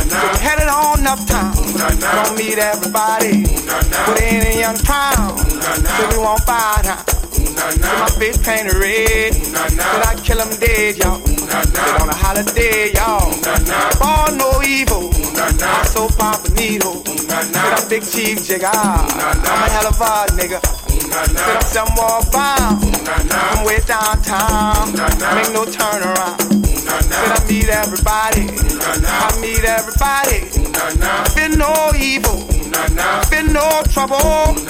We headed on uptown. Gonna meet everybody. Put in a young crown. So we won't buy now. So my face painted red. But I kill kill 'em dead, y'all. Sit on a holiday, y'all. Born no evil. I'm so Papanito. Said I'm Big Chief Jigga. I'm a hell of a nigga. Said I'm somewhere bound. I'm way downtown. Make no turnaround. Said I meet everybody. Nah, nah. I meet everybody. Nah, nah. I've been no evil. Been no trouble. Boy,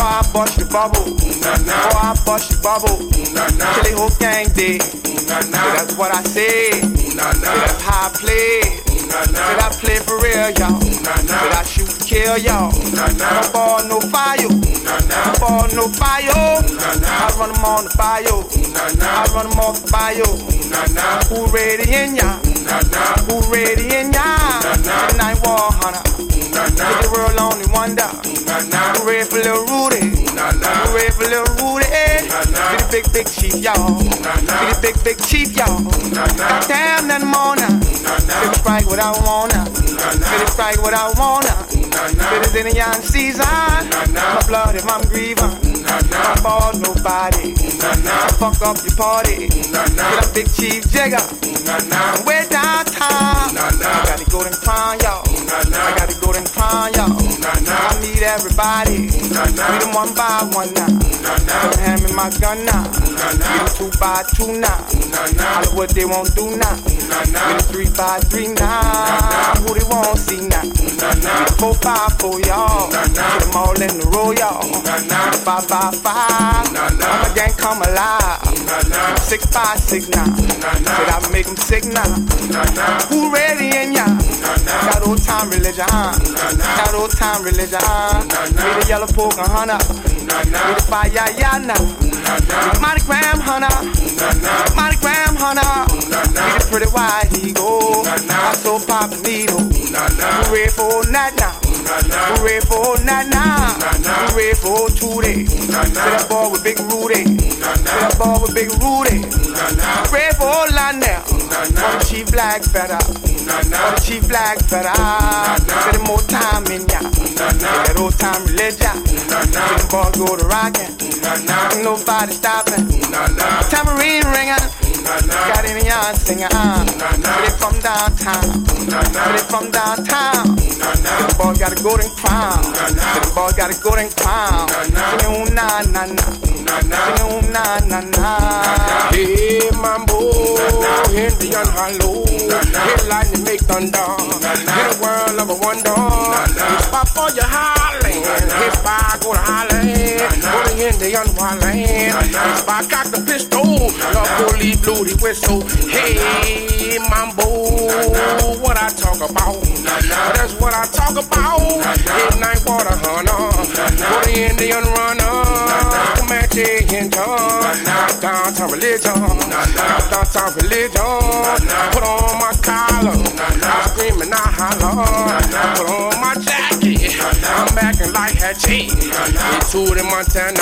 I bust your bubble. Boy, I bust your bubble. Kill the whole gang dead. So that's what I said. So that's how I play. Said I play for real, y'all. Said I shoot to kill y'all. No ball, no fire. No ball, no fire. I run them on the bio. I run them off the bio. Who ready in ya? Who ready in ya? Tonight war hunter. Get the world only wonder. Who ready for little Rudy? Who ready for little Rudy? Be the big, big chief, y'all. Be the big, big chief, y'all. Goddamn, more now. Baby, strike what I wanna. Baby, strike what I wanna. Baby's in the young season. My blood if I'm grieving. I ball nobody. I fuck up your party. Get a big chief jigger. I'm way downtown. I got the golden crown, y'all. I got the golden crown, y'all. I meet everybody. Meet them one by one now. Don't hand me my gun now. Meet them two by two now. Hollywood they won't do now. Meet them three by three now. Who they won't see now. Meet them four by four, y'all. Put them all in the row, y'all. Five by five. I'm a gang come alive. Six by six now. Said I make them sick now. Who ready in ya? Got old time religion. Got old time religion. Be the yellow poker hunter. Be the fire ya now. Monogram hunter. Monogram hunter. Be the pretty white eagle. I'm so pop needle. Ready for that now? Ready for two days? Say that boy with big Rudy. Say that boy with big Rudy. I. For the chief black feather. The chief black feather. The more time in ya. That old time religion. The boy go to rockin'. Nobody stopping. Tambourine Got any young singer. Say they from downtown. Say they from downtown. The boy got a golden crown. The boy got a golden crown. Singing ooh na na na. Singing ooh na na na. Hey, mambo, Indian hollow. Hit lightning make thunder. In a world of a wonder. Spot for your Highland. Hit fire, go to Highland. Go to Indian Highland. Spot cock the pistol. Love go leave bloody whistle. Hey, mambo, what I talk about. That's what I talk about. Midnight water hunter. Go to Indian runner. Comanche Indian. Downtown religion. Downtown religion. Put on my collar. I scream and I holler. Put on jacket. I'm acting like Hatchie. They toured in Montana.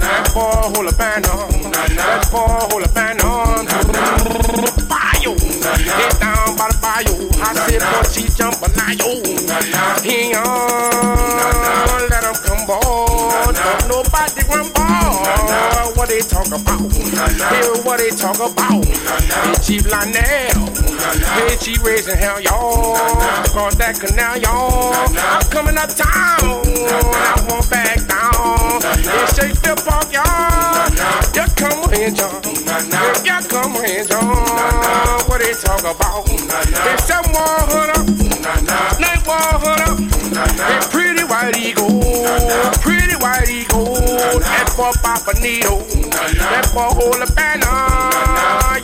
That boy hold a band on. That boy hold a band on. Bayou. Get down by the bayou. I said, boy, she jump a yo. He on. They talk about? Hear what they talk about. Hey, Chief Lionel. Hey, raising hell, y'all. Across that canal, y'all. I'm coming uptown. I won't back down. In Shakespeare Park, y'all. You come here, John. Y'all come here, John. What they talk about? It's war hunter. Night war hunter. Hey, pretty white eagle. That boy Papa Nito. That boy hold a banner.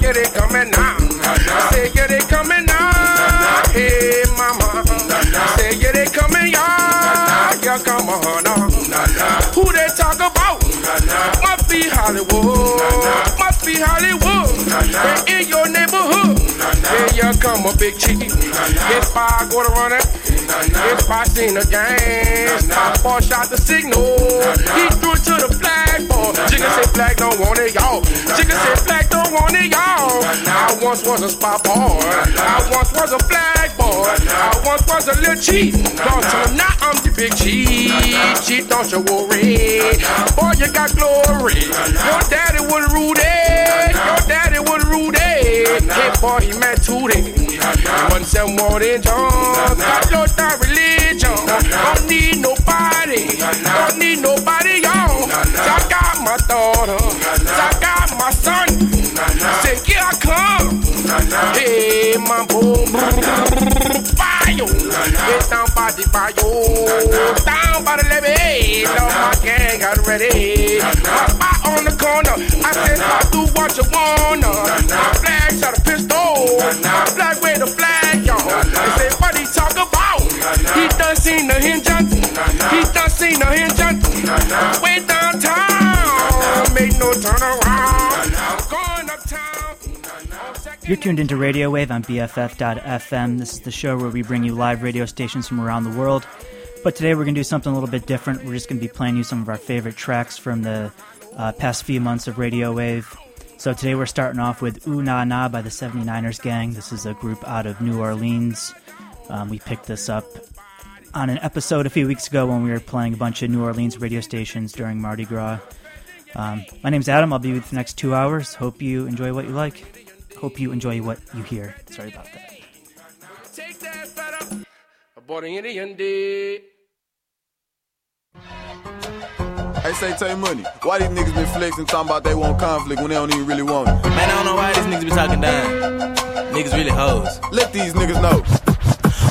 Yeah, they coming now. I say, yeah, they coming now. Hey, mama. I say, yeah, they coming, yeah. Yeah, come on now. Who they talk about? Must be Hollywood. Must be Hollywood. They in your neighborhood. Yeah, you come on, big chief. If I go to run it. If I seen a gang, my boy shot the signal. He threw it to the flag boy. Jigga said flag don't want it, y'all. Jigga said flag don't want it, y'all. I once was a spot boy. I once was a flag boy. I once was a little cheat. Don't tell him now I'm the big cheat. Cheat, don't you worry. Boy, you got glory. Your daddy was Rudy. Your daddy was Rudy. Hey, boy, he met Tootie. One seven one in John. Got no that religion. Don't need nobody. Don't need nobody, y'all. I got my daughter. I got my son. Say, here I come. Hey, my boom. Get down by the fire. Down by the levee. Love my gang got ready. My spot on the corner. I said, I do what you wanna. My flag shot a pistol. My flag with a flag, y'all. They say, what he talk about? He done seen the hinge He done seen the hinge Way downtown. Make no turn around. Going uptown. You're tuned into Radio Wave on BFF.FM. This is the show where we bring you live radio stations from around the world. But today we're going to do something a little bit different. We're just going to be playing you some of our favorite tracks from the uh, past few months of Radio Wave. So today we're starting off with Ooh Na Na by the 79rs Gang. This is a group out of New Orleans. Um, we picked this up on an episode a few weeks ago when we were playing a bunch of New Orleans radio stations during Mardi Gras. Um, my name's Adam. I'll be with you for the next two hours. Hope you enjoy what you like. Hope you enjoy what you hear. Sorry about that. Take that better. Aboard an Hey, say, Tay Money, why these niggas been flexing talking about they want conflict when they don't even really want it? Man, I don't know why these niggas be talking down. Niggas really hoes. Let these niggas know.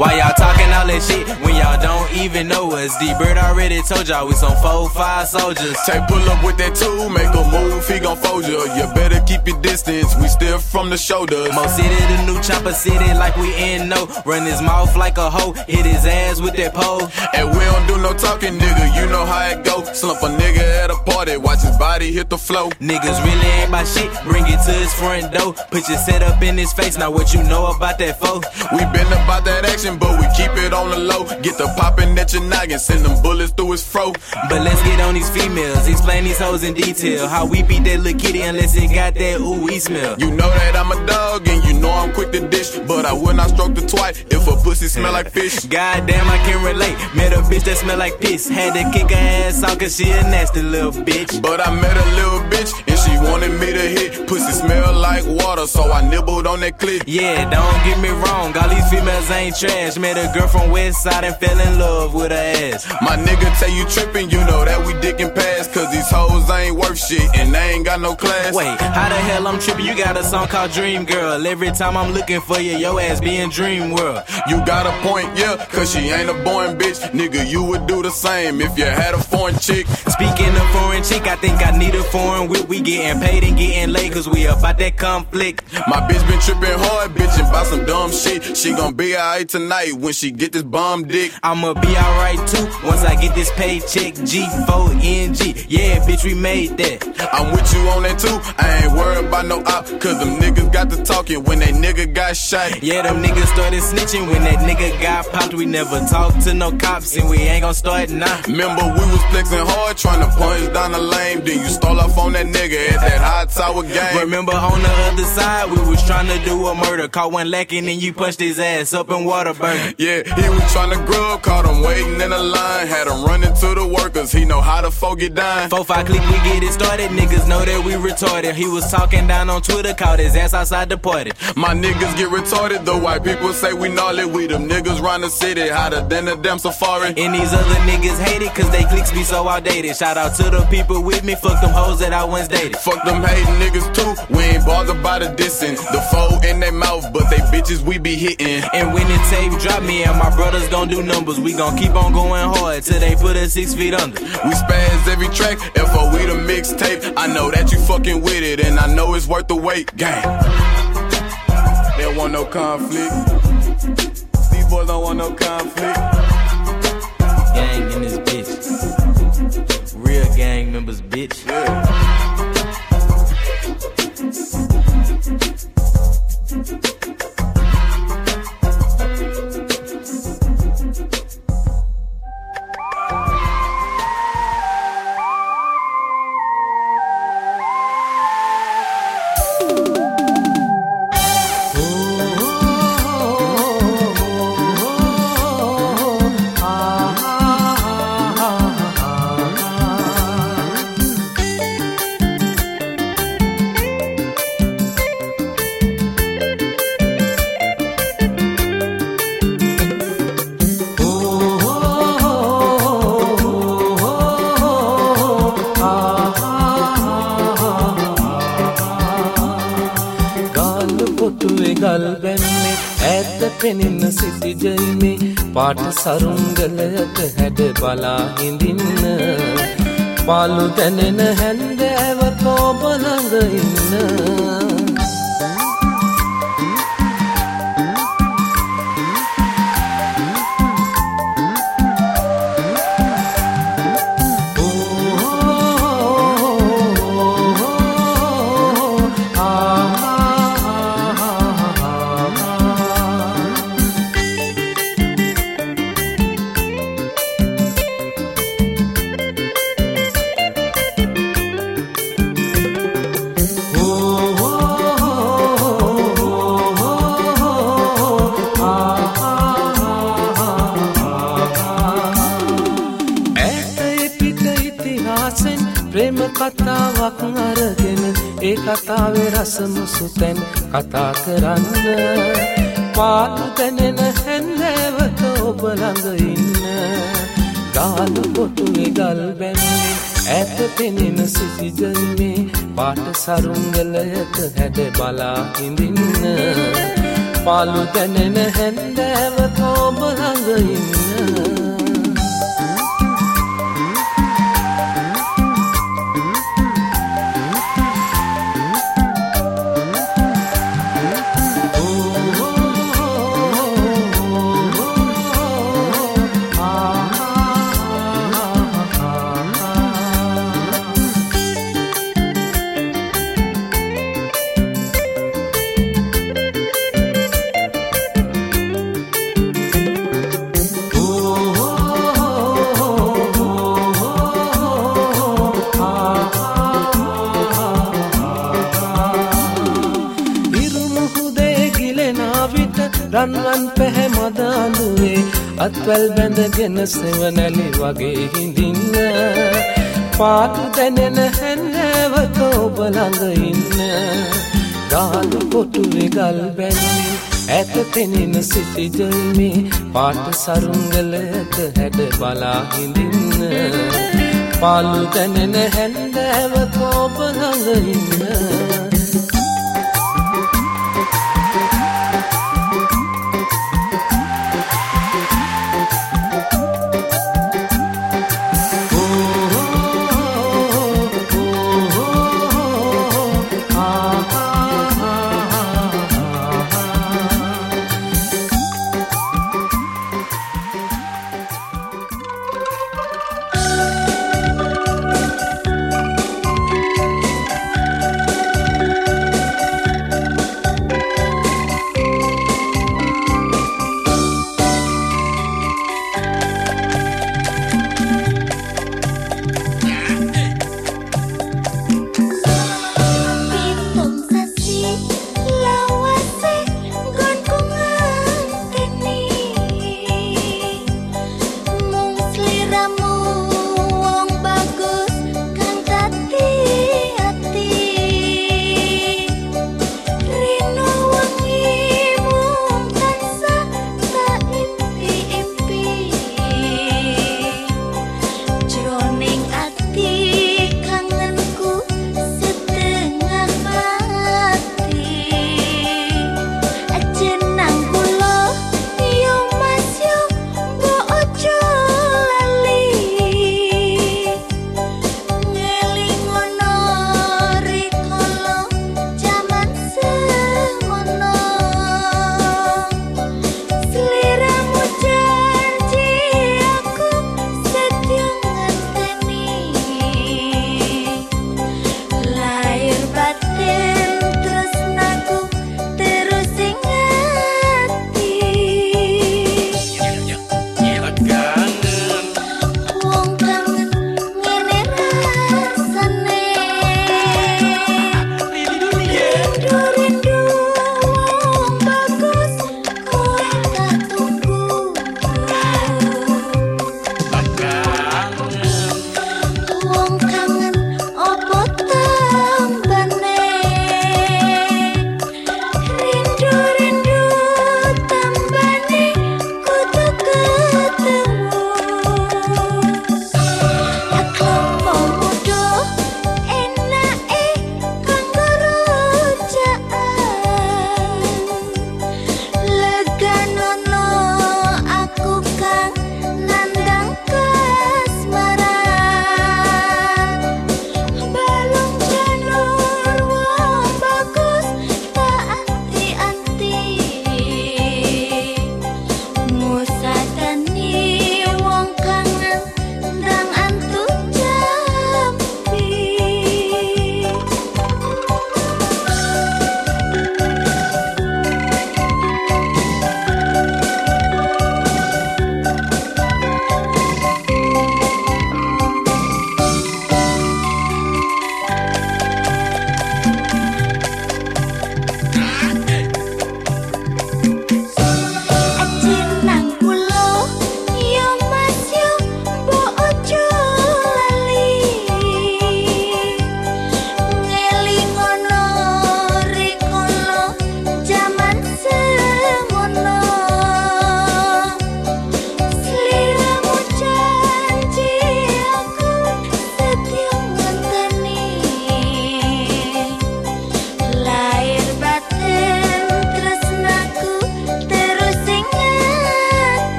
Why y'all talking all that shit when y'all don't even know us? D Bird already told y'all we some four, five soldiers. Tay pull up with that tool, make a move, he gon' fold you. You better keep your distance, we still from the shoulders. Mo City, the new chopper city, like we in no. Run his mouth like a hoe, hit his ass with that pole. And we don't do no talking, nigga, you know how it go. Slump a nigga at a party, watch his body hit the flow. Niggas really ain't my shit, bring it to his front door. Put your setup in his face, now what you know about that foe? We been about that action, but we keep it on the low. Get the poppin' at your noggin, send them bullets through his throat. But let's get on these females, explain these hoes in detail. How we beat that little kitty unless it got that ooh we smell. You know that I'm a dog, and you know I'm quick to dish. But I will not stroke the twat if a pussy smell like fish. Goddamn, I can relate. Met a bitch that smell like piss. Had to kick her ass out cause she a nasty little bitch. But I met a little bitch, wanted me to hit. Pussy smell like water, so I nibbled on that clip. Yeah, don't get me wrong, all these females ain't trash. Met a girl from West Side and fell in love with her ass. My nigga tell you tripping, you know that we dickin' past. Cause these hoes ain't worth shit, and they ain't got no class. Wait, how the hell I'm trippin'? You got a song called Dream Girl. Every time I'm looking for you, your ass be in Dream World. You got a point, yeah, cause she ain't a born bitch. Nigga, you would do the same if you had a foreign chick. Speaking of foreign chick, I think I need a foreign whip. We getting paid and getting late cause we about that conflict. My bitch been trippin' hard, bitchin' about some dumb shit. She gon' be alright tonight when she get this bomb dick. I'ma be alright too once I get this paycheck. G4NG, yeah, bitch, we made that. I'm with you on that too. I ain't worried about no op, cause them niggas got to talking when they nigga got shot. Yeah, them niggas started snitching when that nigga got popped. We never talked to no cops and we ain't gon' start now. Remember, we was flexing hard, trying to punch down the lane. Then you stole off on that nigga at that high tower game. Remember on the other side, we was trying to do a murder. Caught one lacking and you punched his ass up in Waterburn. Yeah, he was trying to grub, caught him waiting in the line. Had him running to the workers, he know how to folk it down. Four five click, we get it started. Niggas know that we retarded. He was talking down on Twitter, caught his ass outside the party. My niggas get retarded, the white people say we gnarly. We them niggas run the city, hotter than a damn safari. And these other niggas hate it, cause they clicks be so outdated. Shout out to the people with me, fuck them hoes that I once dated. Fuck them hating niggas too, we ain't bothered by the distance. The foe in their mouth, but they bitches we be hitting. And when the tape drop, me and my brothers gon' do numbers. We gon' keep on going hard till they put us six feet under. We spaz every track, FO we the mixtape. I know that you fucking with it, and I know it's worth the wait. Gang. They don't want no conflict. These boys don't want no conflict. Gang in this bitch. Real gang members, bitch. Yeah. පෙනෙන සිතිජයිමේ පාට සරුංගලයක හැඩ බලා හිඳින්න පාලු දැනෙන හැන්දෑව කෝබලඟ ඉන්න. කතාවක් අරගෙන ඒ කතාවේ රසමුසු තැන් කතා කරන්න. පාලු දැනෙන හැන්නෑවත ඔබ ළඟ ඉන්න. ගාලු පොටුවේ ගල් බැන්නේ ඇත පෙනෙන සිසිජල්මේ පාට සරුංගලයක හැඩ බලා හිඳින්න පාලු දැනෙන හැන්දෑවත ඔබ ළඟ ඉන්න. අත්වැල් බැඳගෙන සෙවනැලි වගේ හිඳින්න. පාතු දැනෙන හැන්නෑවත ඔබළඟ ඉන්න. ගාලු කොටුවේ ගල් බැන්නේ ඇත පෙනෙන සිතිජල්මේ පාට සරුංගලයක හැඩ බලා හිඳින්න. පාලු දැනෙන හැන්දෑවත ඔබළඟ ඉන්න.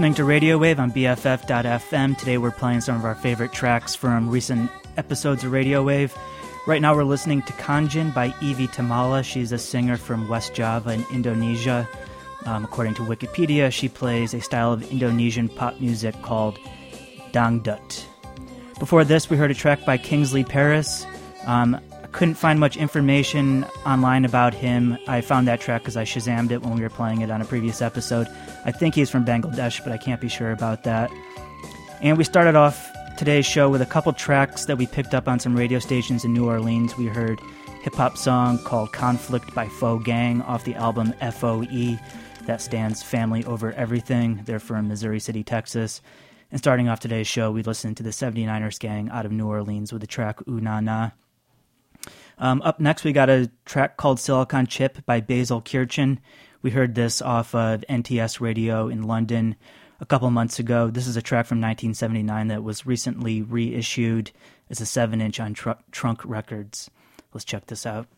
Listening to Radio Wave on BFF.FM. Today we're playing some of our favorite tracks from recent episodes of Radio Wave. Right now we're listening to Kangen by Evie Tamala. She's a singer from West Java in Indonesia. Um, according to Wikipedia, she plays a style of Indonesian pop music called dangdut. Before this, we heard a track by Kingsley Peiris. Um, I couldn't find much information online about him. I found that track because I shazammed it when we were playing it on a previous episode. I think he's from Bangladesh, but I can't be sure about that. And we started off today's show with a couple tracks that we picked up on some radio stations in New Orleans. We heard hip hop song called Conflict by Foe Gang off the album FOE. That stands Family Over Everything. They're from Missouri City, Texas. And starting off today's show, we listened to the 79rs gang out of New Orleans with the track Ooh Na Na. Um, up next, we got a track called Silicon Chip by Basil Kirchin. We heard this off of NTS Radio in London a couple months ago. This is a track from 1979 that was recently reissued as a 7 inch on tr- Trunk Records. Let's check this out.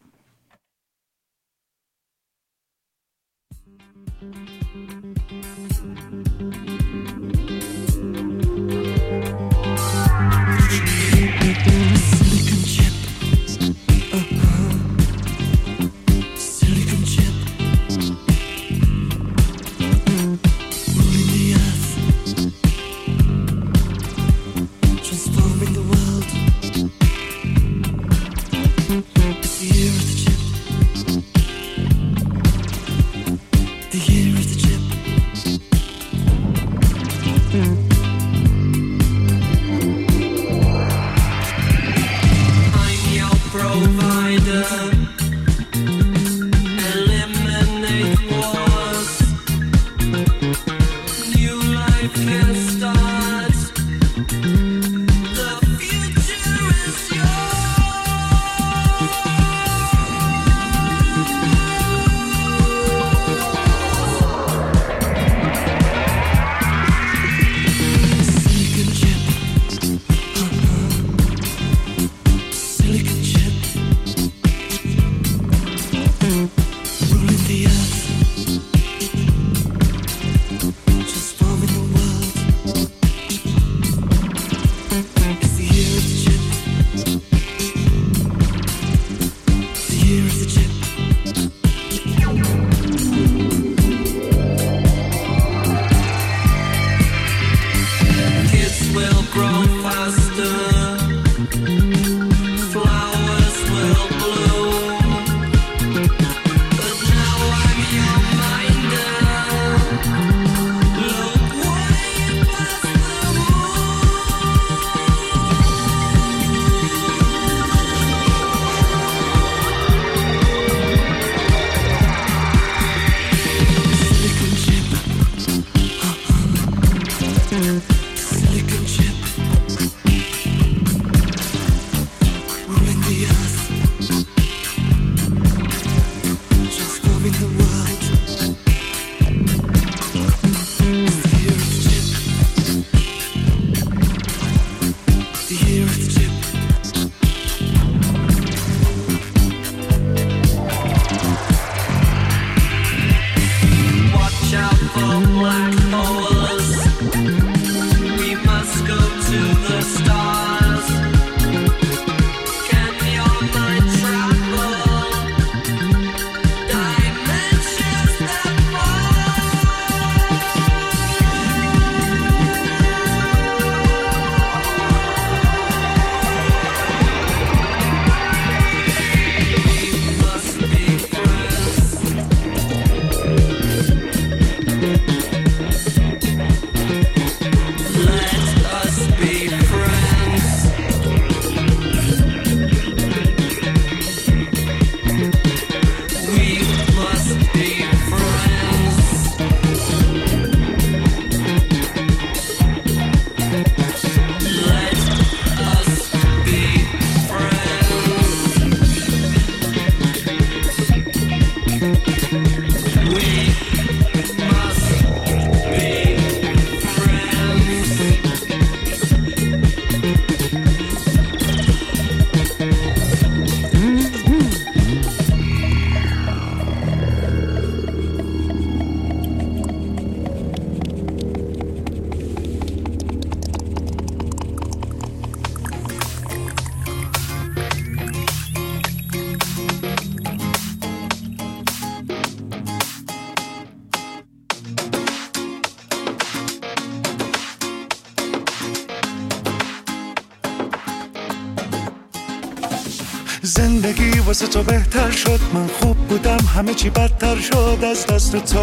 تو بهتر شد. من خوب بودم. همه چی بدتر شد. از دست تو.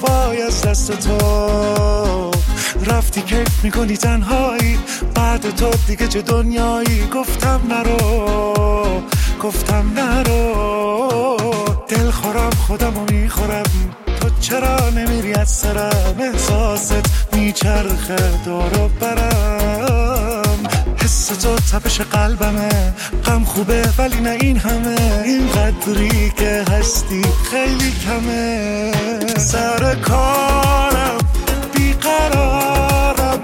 وای از دست تو. رفتی کیف می‌کنی تنهایی. بعد تو دیگه چه دنیایی؟ گفتم نرو. گفتم نرو. دل خورم خودم و می‌خورم. تو چرا نمیری از سرم؟ احساست میچرخه. دورو برم. تو تپش قلبمه. غم خوبه ولی نه این همه. این قدری که هستی خیلی کمه. سر کارم بیقرارم.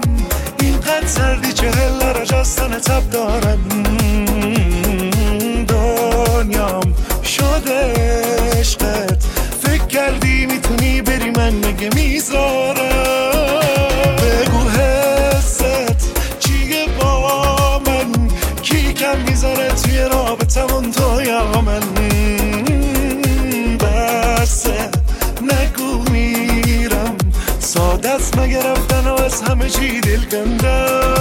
اینقدر سردی چهل درجه از تب دارم. دنیام شده عشقت. فکر کردی می‌تونی بری؟ من نگه می‌ذارم؟ همه چی دلگندم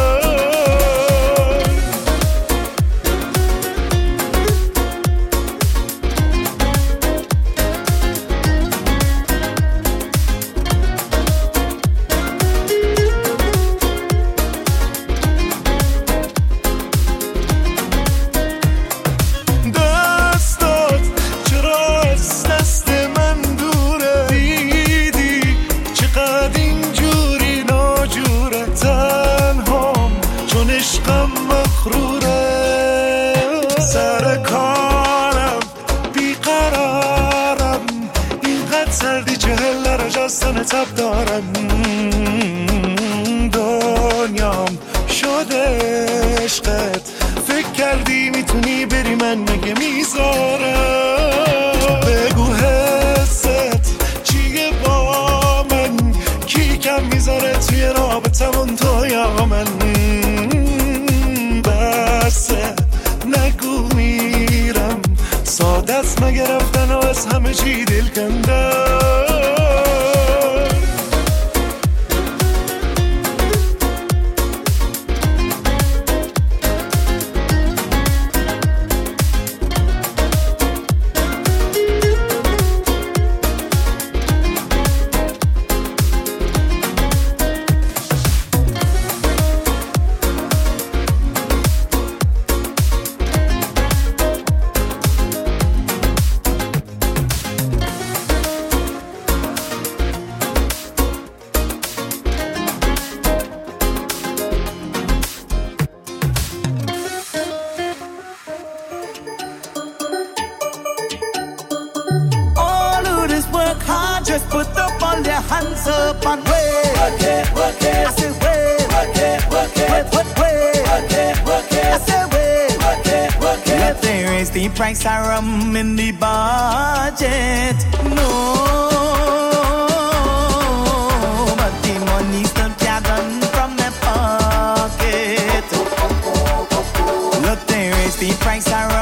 Be price are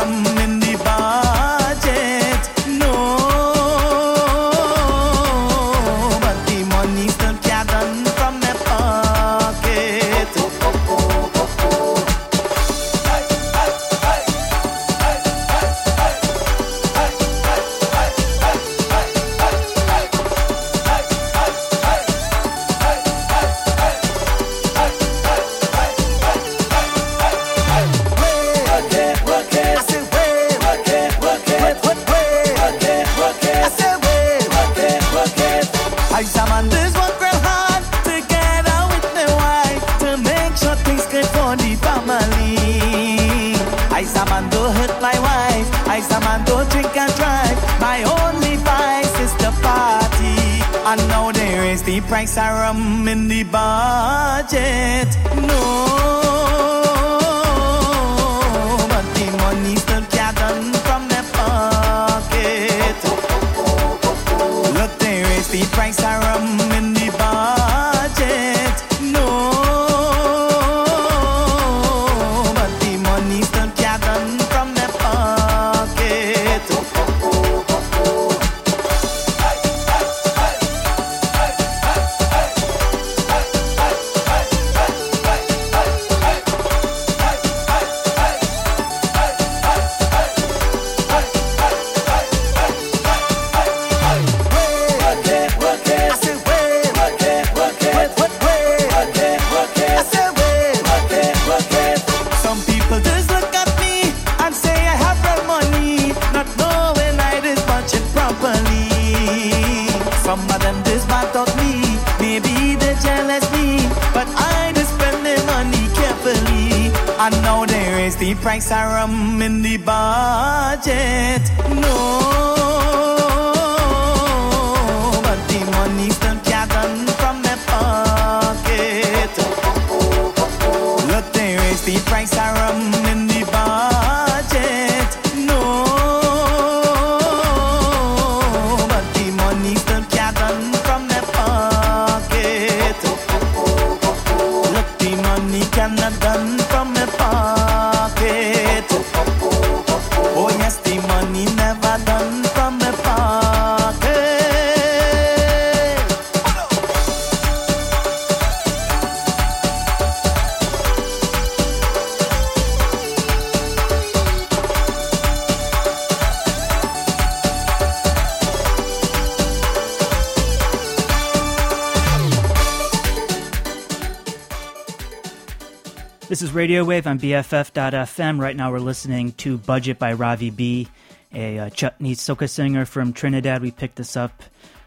Radio Wave on BFF.fm. Right now, we're listening to Budget by Ravi B, a uh, chutney soca singer from Trinidad. We picked this up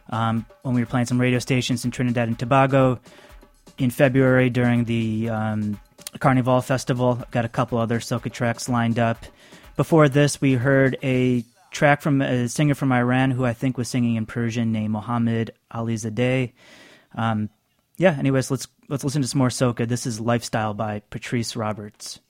um, when we were playing some radio stations in Trinidad and Tobago in February during the um, Carnival Festival. I've got a couple other soca tracks lined up. Before this, we heard a track from a singer from Iran who I think was singing in Persian named Mohammad Alizadeh. Um, yeah, anyways, let's Let's listen to some more Soca. This is Lifestyle by Patrice Roberts.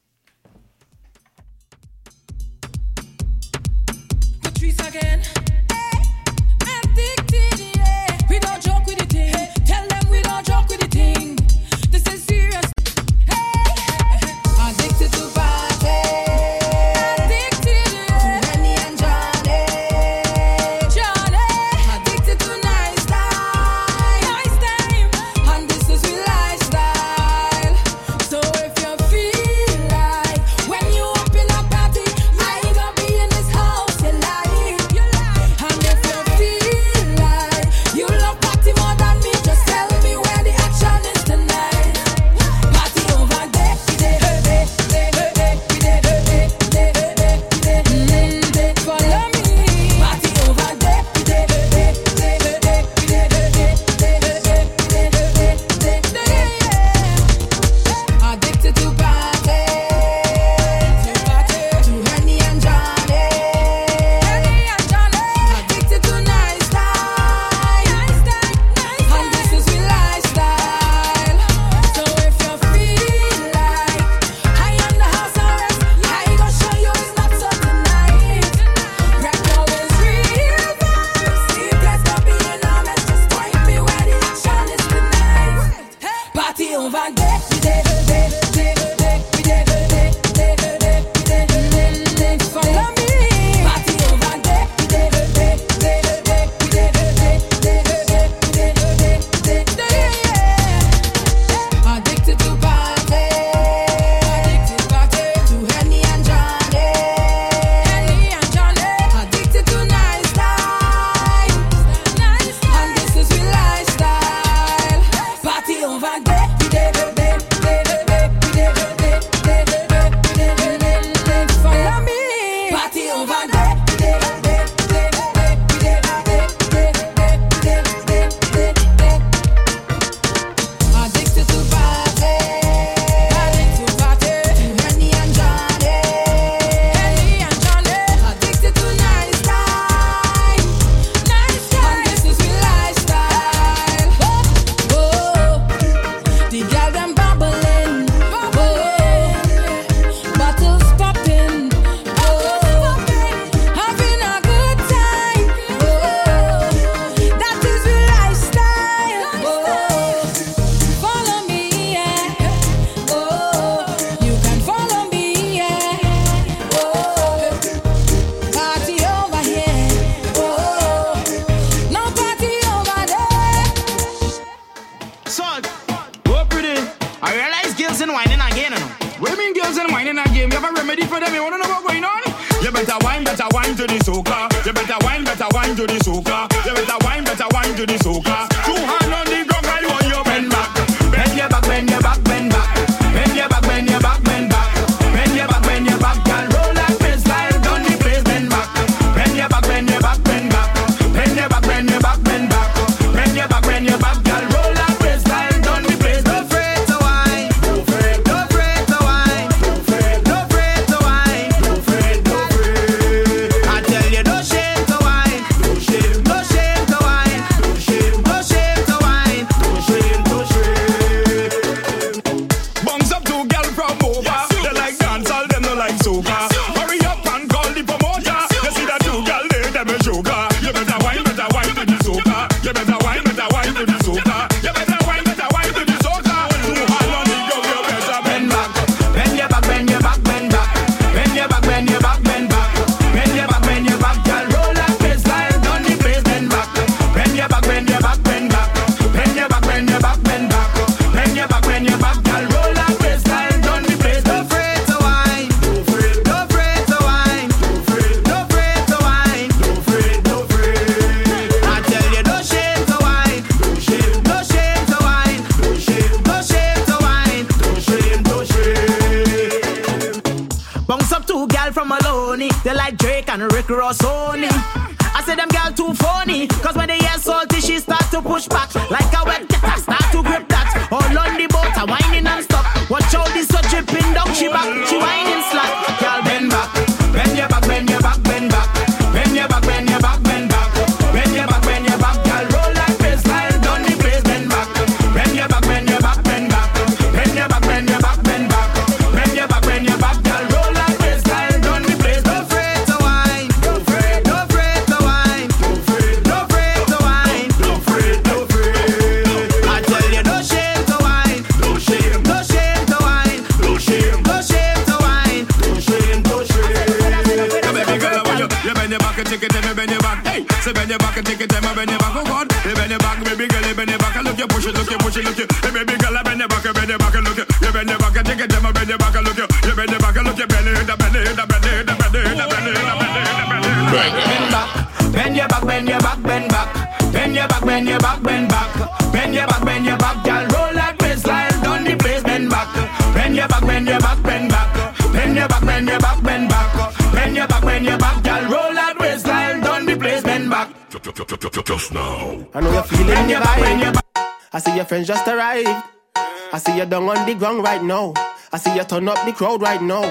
Right now. I see you turn up the crowd right now.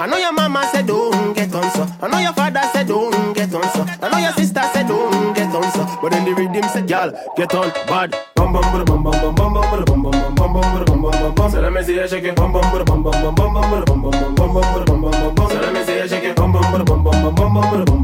I know your mama said don't get on so. I know your father said don't get on so. I know your sister said don't get on so. But then the rhythm said, y'all get on bad. Bum bum bum bum bum bum bum bum bum bum bum bum bum bum bum bum. So let me see you shake it. Bum bum bum bum bum bum bum bum bum bum bum bum bum bum bum. So let me see you shake it. Bum bum bum bum bum bum bum bum bum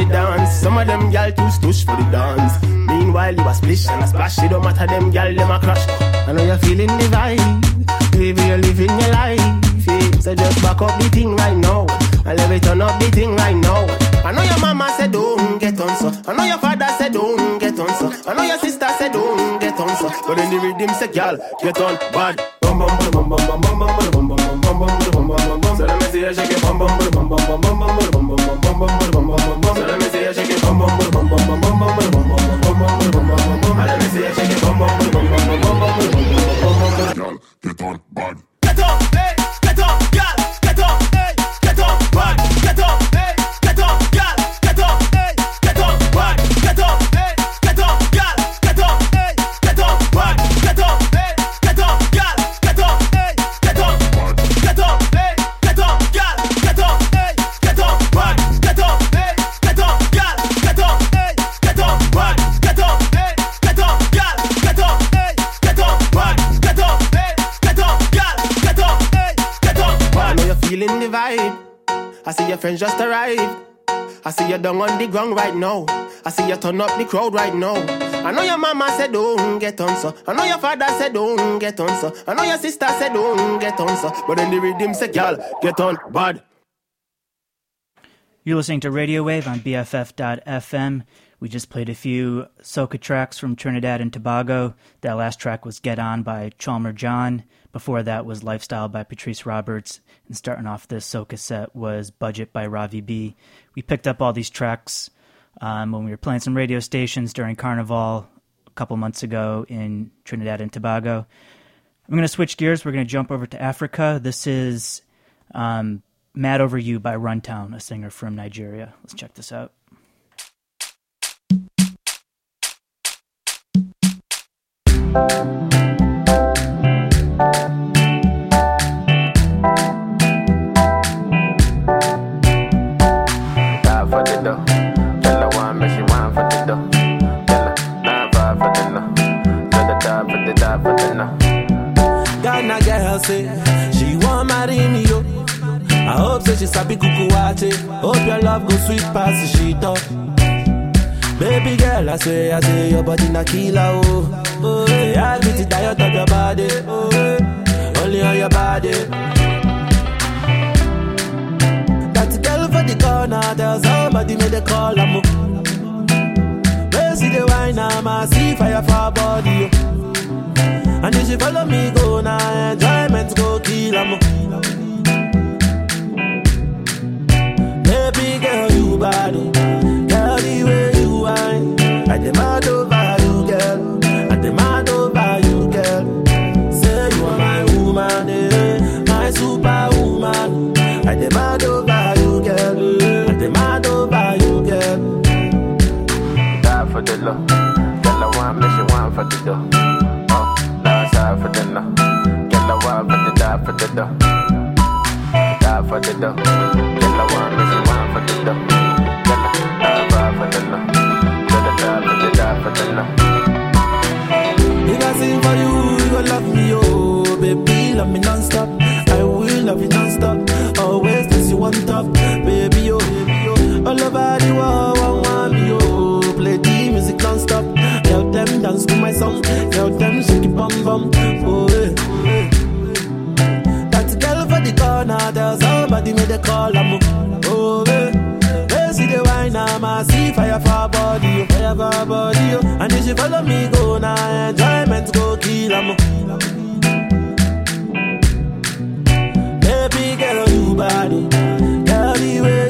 the dance. Some of them gal too stush for the dance. Meanwhile, you a splish and a splash. It don't matter them gal, them a crash. I know you're feeling the vibe. Baby, you're living your life. Yeah. So just back up the thing right now. And let me turn up the thing right now. I know your mama said don't get on so. I know your father said don't get on so. I know your sister said don't get on so. But then the rhythm said, girl, get on bad. Bum bum bum bum bum bum bum bum bum bum bum bum bum bum bum bum. You shake it. Bum bum bum bum bum bum bum bum bum bum bum bum I see you down on the ground right now. I see you turn up the crowd right now. I know your mama said don't get on so. I know your father said don't get on so. I know your sister said don't get on so. But then the rhythm said, girl, get on bad. You're listening to Radio Wave on BFF.FM. We just played a few soca tracks from Trinidad and Tobago. That last track was Get On by Chalmer John. Before that was Lifestyle by Patrice Roberts. And starting off this soca set was Budget by Ravi B. We picked up all these tracks um, when we were playing some radio stations during Carnival a couple months ago in Trinidad and Tobago. I'm going to switch gears. We're going to jump over to Africa. This is um, Mad Over You by Runtown, a singer from Nigeria. Let's check this out. Die say she want marry me yo. I hope say she sabi kuku wache. Hope your love go sweet past the sheet up. Baby girl, I say, I say your body na killer oh. Oh, yeah, I get die diet of your body. Oh, only on your body. That girl for the corner, there's somebody made a call. I'm Where see the wine, I'm a see fire for body. oh. And if she follow me, go now, enjoyment go kill 'em. Baby girl, you bad, oh. girl, the way you whine. I demand over you, girl. I demand over you, girl. Say you are my woman, eh, my superwoman. I demand over you, girl. I demand over you, girl. Die for the love. Girl, I want me, she want for the dough. For no. Girl, I want for the die for the dough. Die for the dough. Girl, I want me, she want for the dough. Girl, I die for no. Girl, I die for the die for no. If I sing for you, you gon' love me, oh Baby, love me non-stop I will love you non-stop Always place you on top Baby, oh, baby, oh All over the world, bum Oh, eh, eh. That girl for the corner Tell somebody made a call, I'm Oh, eh They see the wine, I'm a see fire for her body, oh, fire for her body, oh. And if she follow me, go now, enjoyment go kill 'em. Baby girl, you body, girl, the way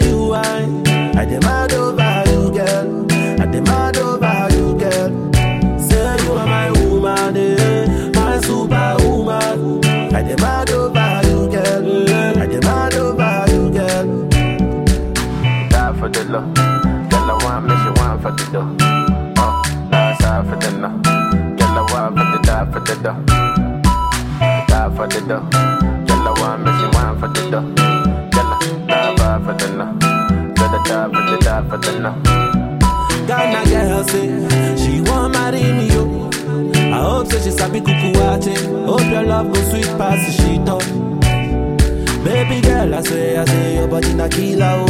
Love. Girl, I want me, she want oh, for the dough. Oh, last side for the no. Girl, I want for the die for the dough. Die for the dough. Girl, I want me, she want for the dough. Girl, I die for the no. Girl, I die for the die for the no. Ghana girl say she want marry me yo. I hope say she sabi kuku wache. Hope your love go sweet past the shit up. Baby girl, I say, I say your body na killer oh. Oh,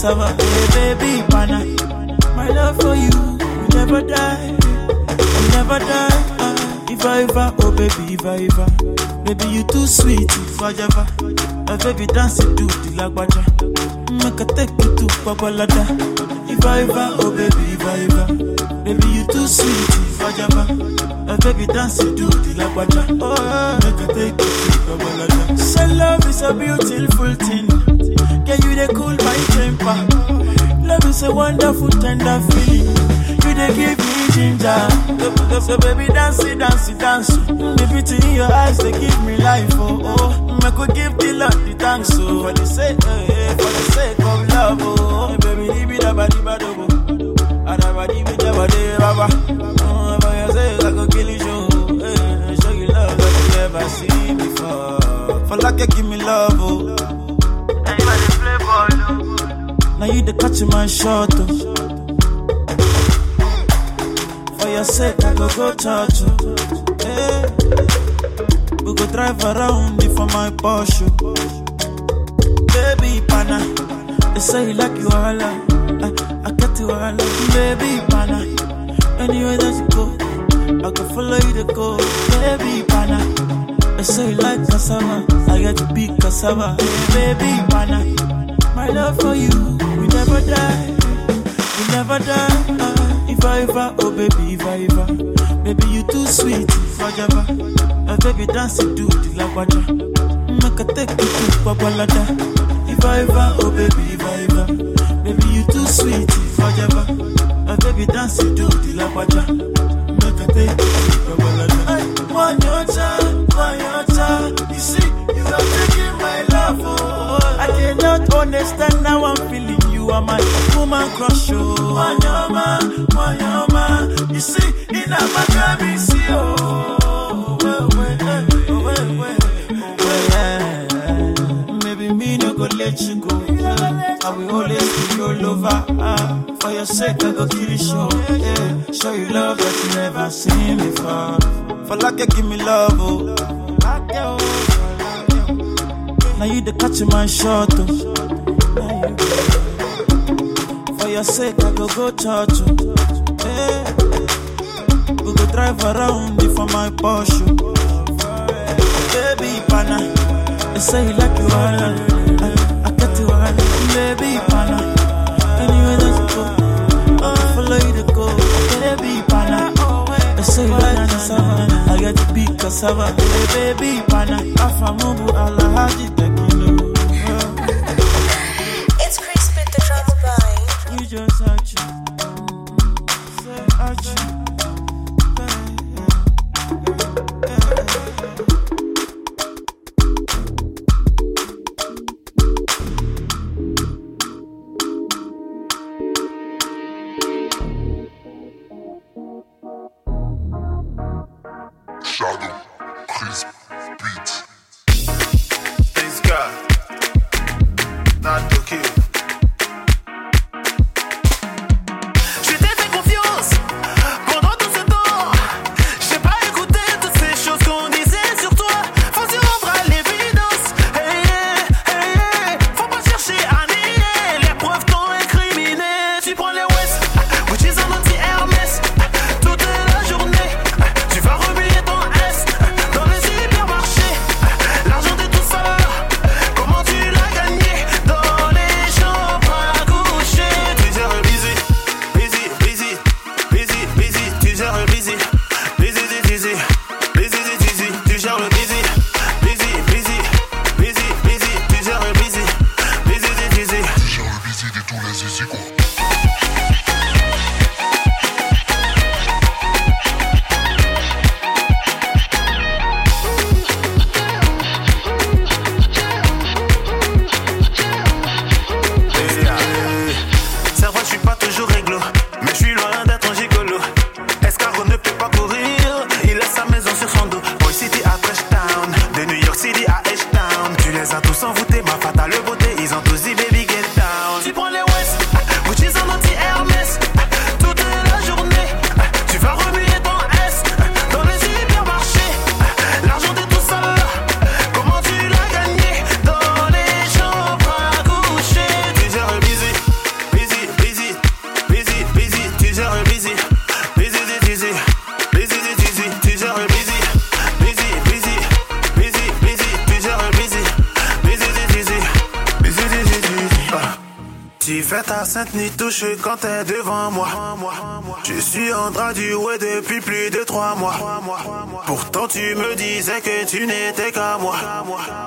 cassava. Hey, baby, pana, my love for you will never die, will never die. Ah, if I ever, oh baby, if I ever, baby you too sweet, if I ever, my baby dance it to the lagwaja, make I take you to Babalada. If I ever, oh baby, if I ever, baby you too sweet, if I ever, my baby dance it to the lagwaja, oh make I take you to Babalada. Say love is a beautiful thing. Can you they cool my temper? Love is a wonderful tender feeling. You they give me ginger. So, baby dance it, dance it, dance. The beauty in your eyes they give me life. Oh oh, I could give the Lord the thanks. Oh for the sake, eh, eh, for the sake of love. Oh baby, leave it about the bad Adabadi with the body, baba. Oh, for your sake, I could kill you. Eh, show you love that you never seen before. For like give me love, oh. Now you the catch my shot, oh. For your sake, I go go church, oh. Eh. We go drive around you for my Porsche. Baby, pana, they say you like you all, I, I get you all, baby, pana. Anywhere that you go, I can follow you to go, baby pana. I say you like cassava, I got to be cassava, baby pana. My love for you, never die, we never die. Uh, if I ever, oh baby, if I ever, baby you too sweet, forever. Uh, baby dance to the lagwaja, make a take you to Babalada. If I ever, oh baby, if I ever, baby you too sweet, forever. Uh, baby dance to the make a take you to Babalada. One your time, one your time, you see, you are taking my love, oh. I cannot understand how I'm You my woman crush, oh. Wanyama, wanyama, you see, in a maccabi, see, oh. Eh, oh, oh, go let you go. I will always be your lover. Ah, for your sake, I go kill you show. Yeah. Show you love that you never seen before. For like you give me love, oh. Now you the catch my shot, oh. You- your sake, I go go church, oh. Eh, yeah. We go drive around you for my Porsche. Baby, pana. They say you like you all. I, I get you all. Baby, pana. Anyway, let's go. I follow you to go. Baby, pana. They say you like cassava. I get to be cassava. Hey, baby, pana. Afamubu alahaji tekino. It's quand t'es devant moi. Je suis en train du ouais depuis plus de trois mois. Pourtant tu me disais que tu n'étais qu'à moi.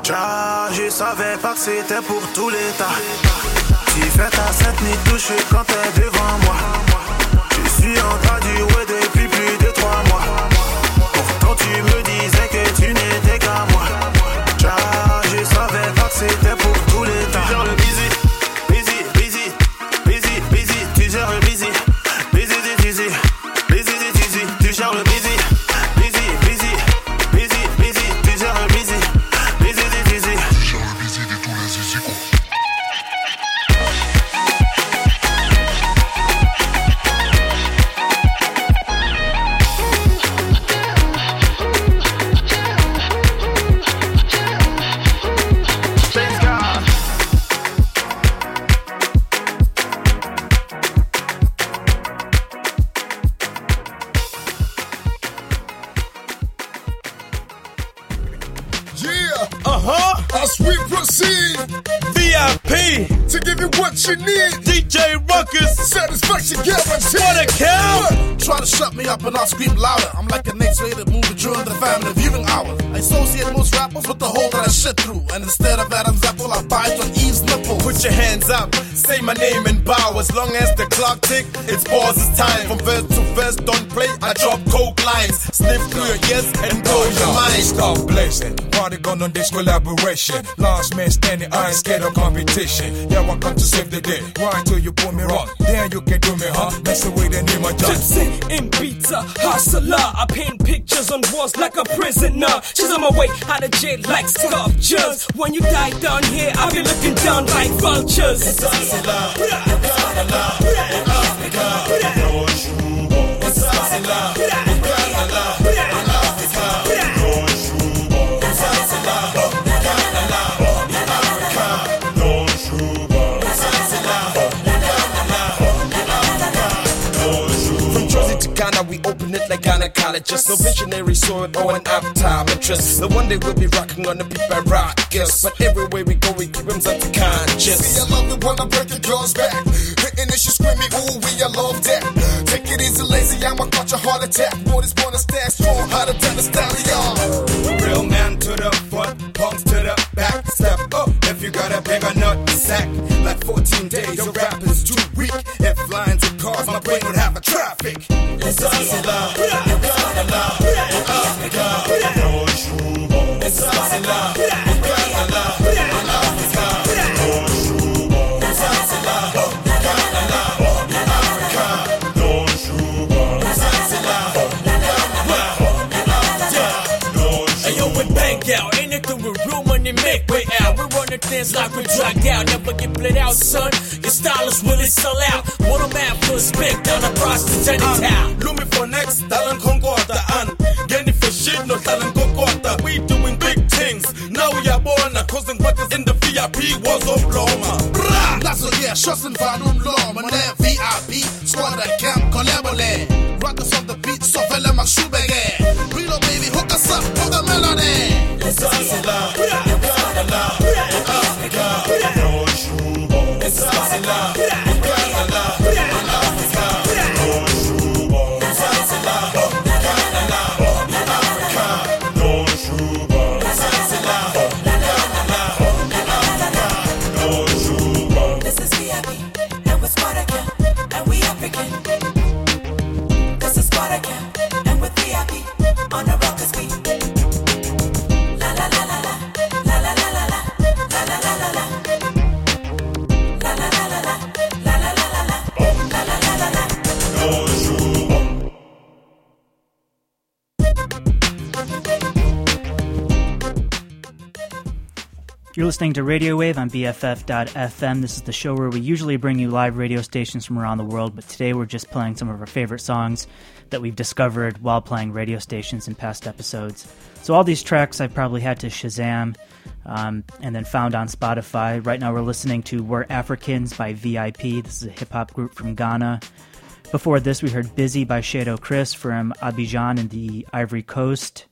Ja, je savais pas que c'était pour tous les tas. Tu fais ta sainte nuit touche quand t'es devant moi. Busy, tu ain't scared of competition. Yeah, I come to save the day. Why till you pull me wrong? Then you can do me, huh? That's the way they name my job. Gypsy in pizza, hustler. I paint pictures on walls like a prisoner. She's on my way out of jail like sculptures. When you die down here, I'll be looking down like vultures. It's hustler. From sword or an optometrist. No one day we'll be rocking on the beat by rockers. But everywhere we go, we keep them conscious. See, I love it when I break your girl's back. Hitting and she screaming, ooh, we, I love that. Take it easy, lazy, I'ma catch a heart attack. You're listening to Radio Wave on BFF.FM. This is the show where we usually bring you live radio stations from around the world, but today we're just playing some of our favorite songs that we've discovered while playing radio stations in past episodes. So, all these tracks I've probably had to Shazam um, and then found on Spotify. Right now, we're listening to We're Africans by VIP. This is a hip hop group from Ghana. Before this, we heard Busy by Shado Chris from Abidjan in the Ivory Coast.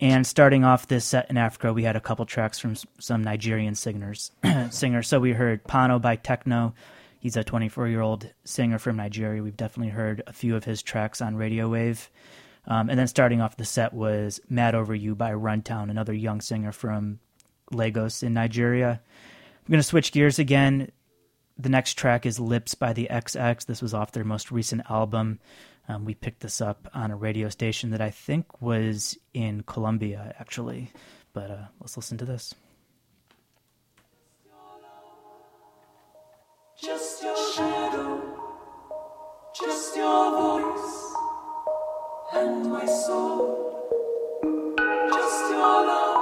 And starting off this set in Africa, we had a couple tracks from some Nigerian singers. singers. So we heard Pana by Tekno. He's a 24 year old singer from Nigeria. We've definitely heard a few of his tracks on Radio Wave. Um, and then starting off the set was Mad Over You by Runtown, another young singer from Lagos in Nigeria. I'm going to switch gears again. The next track is Lips by the XX. This was off their most recent album. Um, we picked this up on a radio station that I think was in Colombia, actually. But uh, let's listen to this. Just your shadow, just your voice, and my soul. Just your love,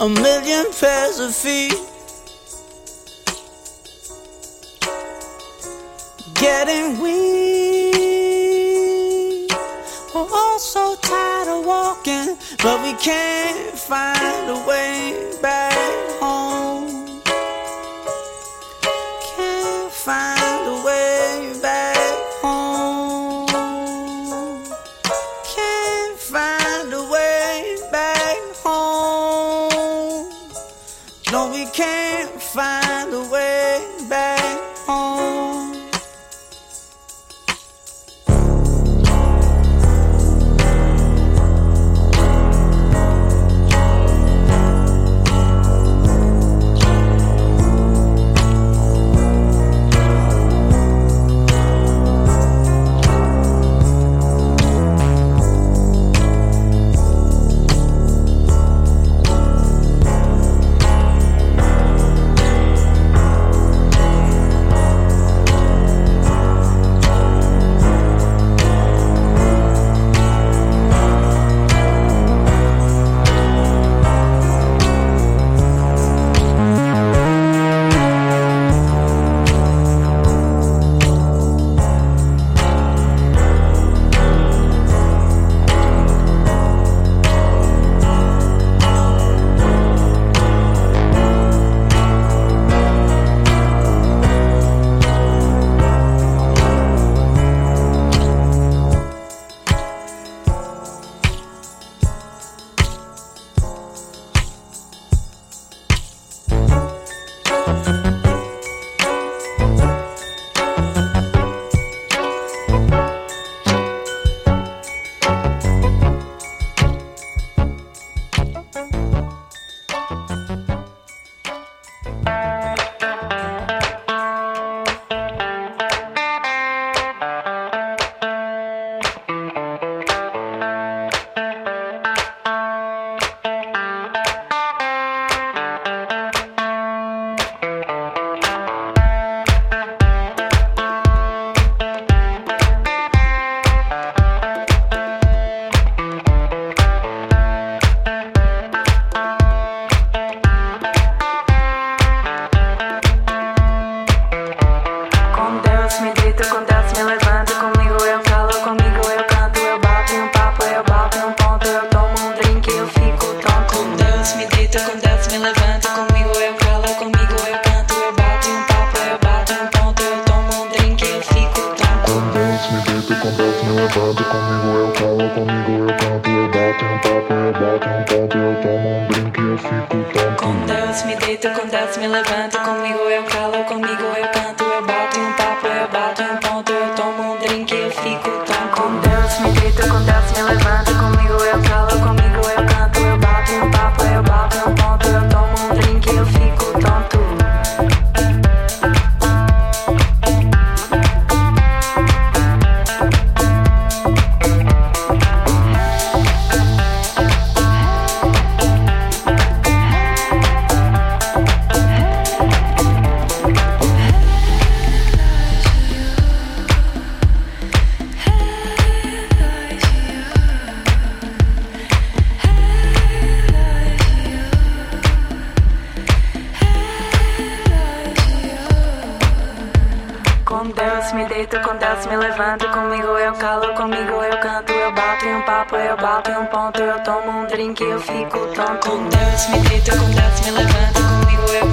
a million pairs of feet. Getting weak. We're all so tired of walking, but we can't find a way back. me deito com Deus, me levanto Comigo eu calo, comigo eu canto. Eu bato em um papo, eu bato em um ponto. Eu tomo um drink, eu fico tonto. Quando me deito com Deus, me levanto Comigo eu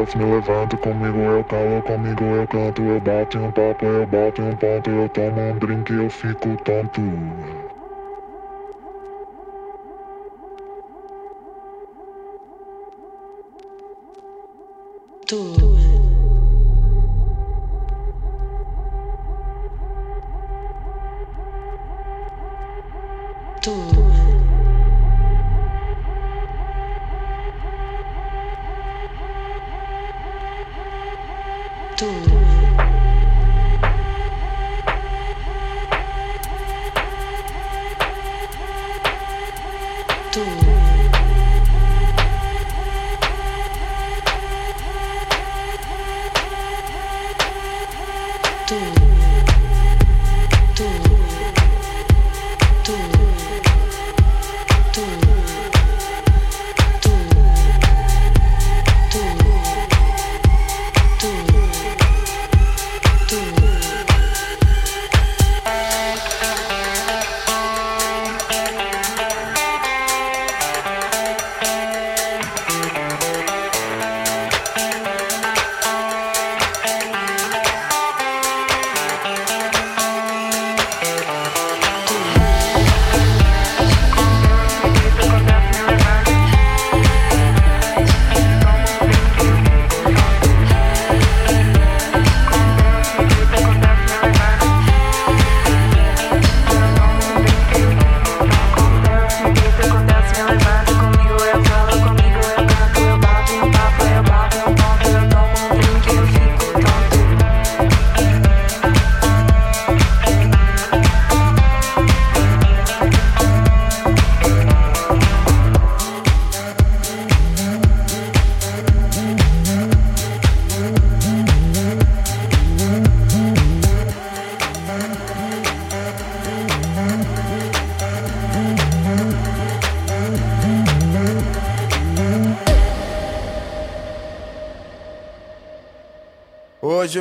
Deus me levanta, comigo eu calo, comigo eu canto, eu bato em um papo, eu bato em um ponto, eu tomo um drink, eu fico tonto.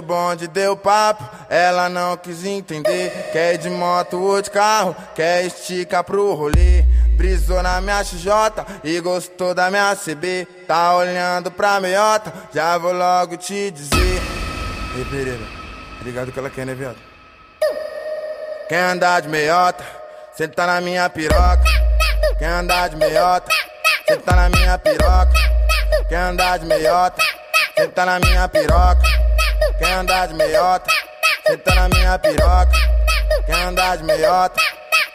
Bonde deu papo, ela não quis entender. Quer de moto ou de carro, quer esticar pro rolê. Brisou na minha XJ e gostou da minha CB. Tá olhando pra meiota, já vou logo te dizer. Ei, Pereira, ligado que ela quer, né, viado? Quer andar de meiota, senta na minha piroca. Quer andar de meiota, senta na minha piroca. Quer andar de meiota, senta na minha piroca. Quer andar de meiota, senta na minha piroca. Quer andar de meiota,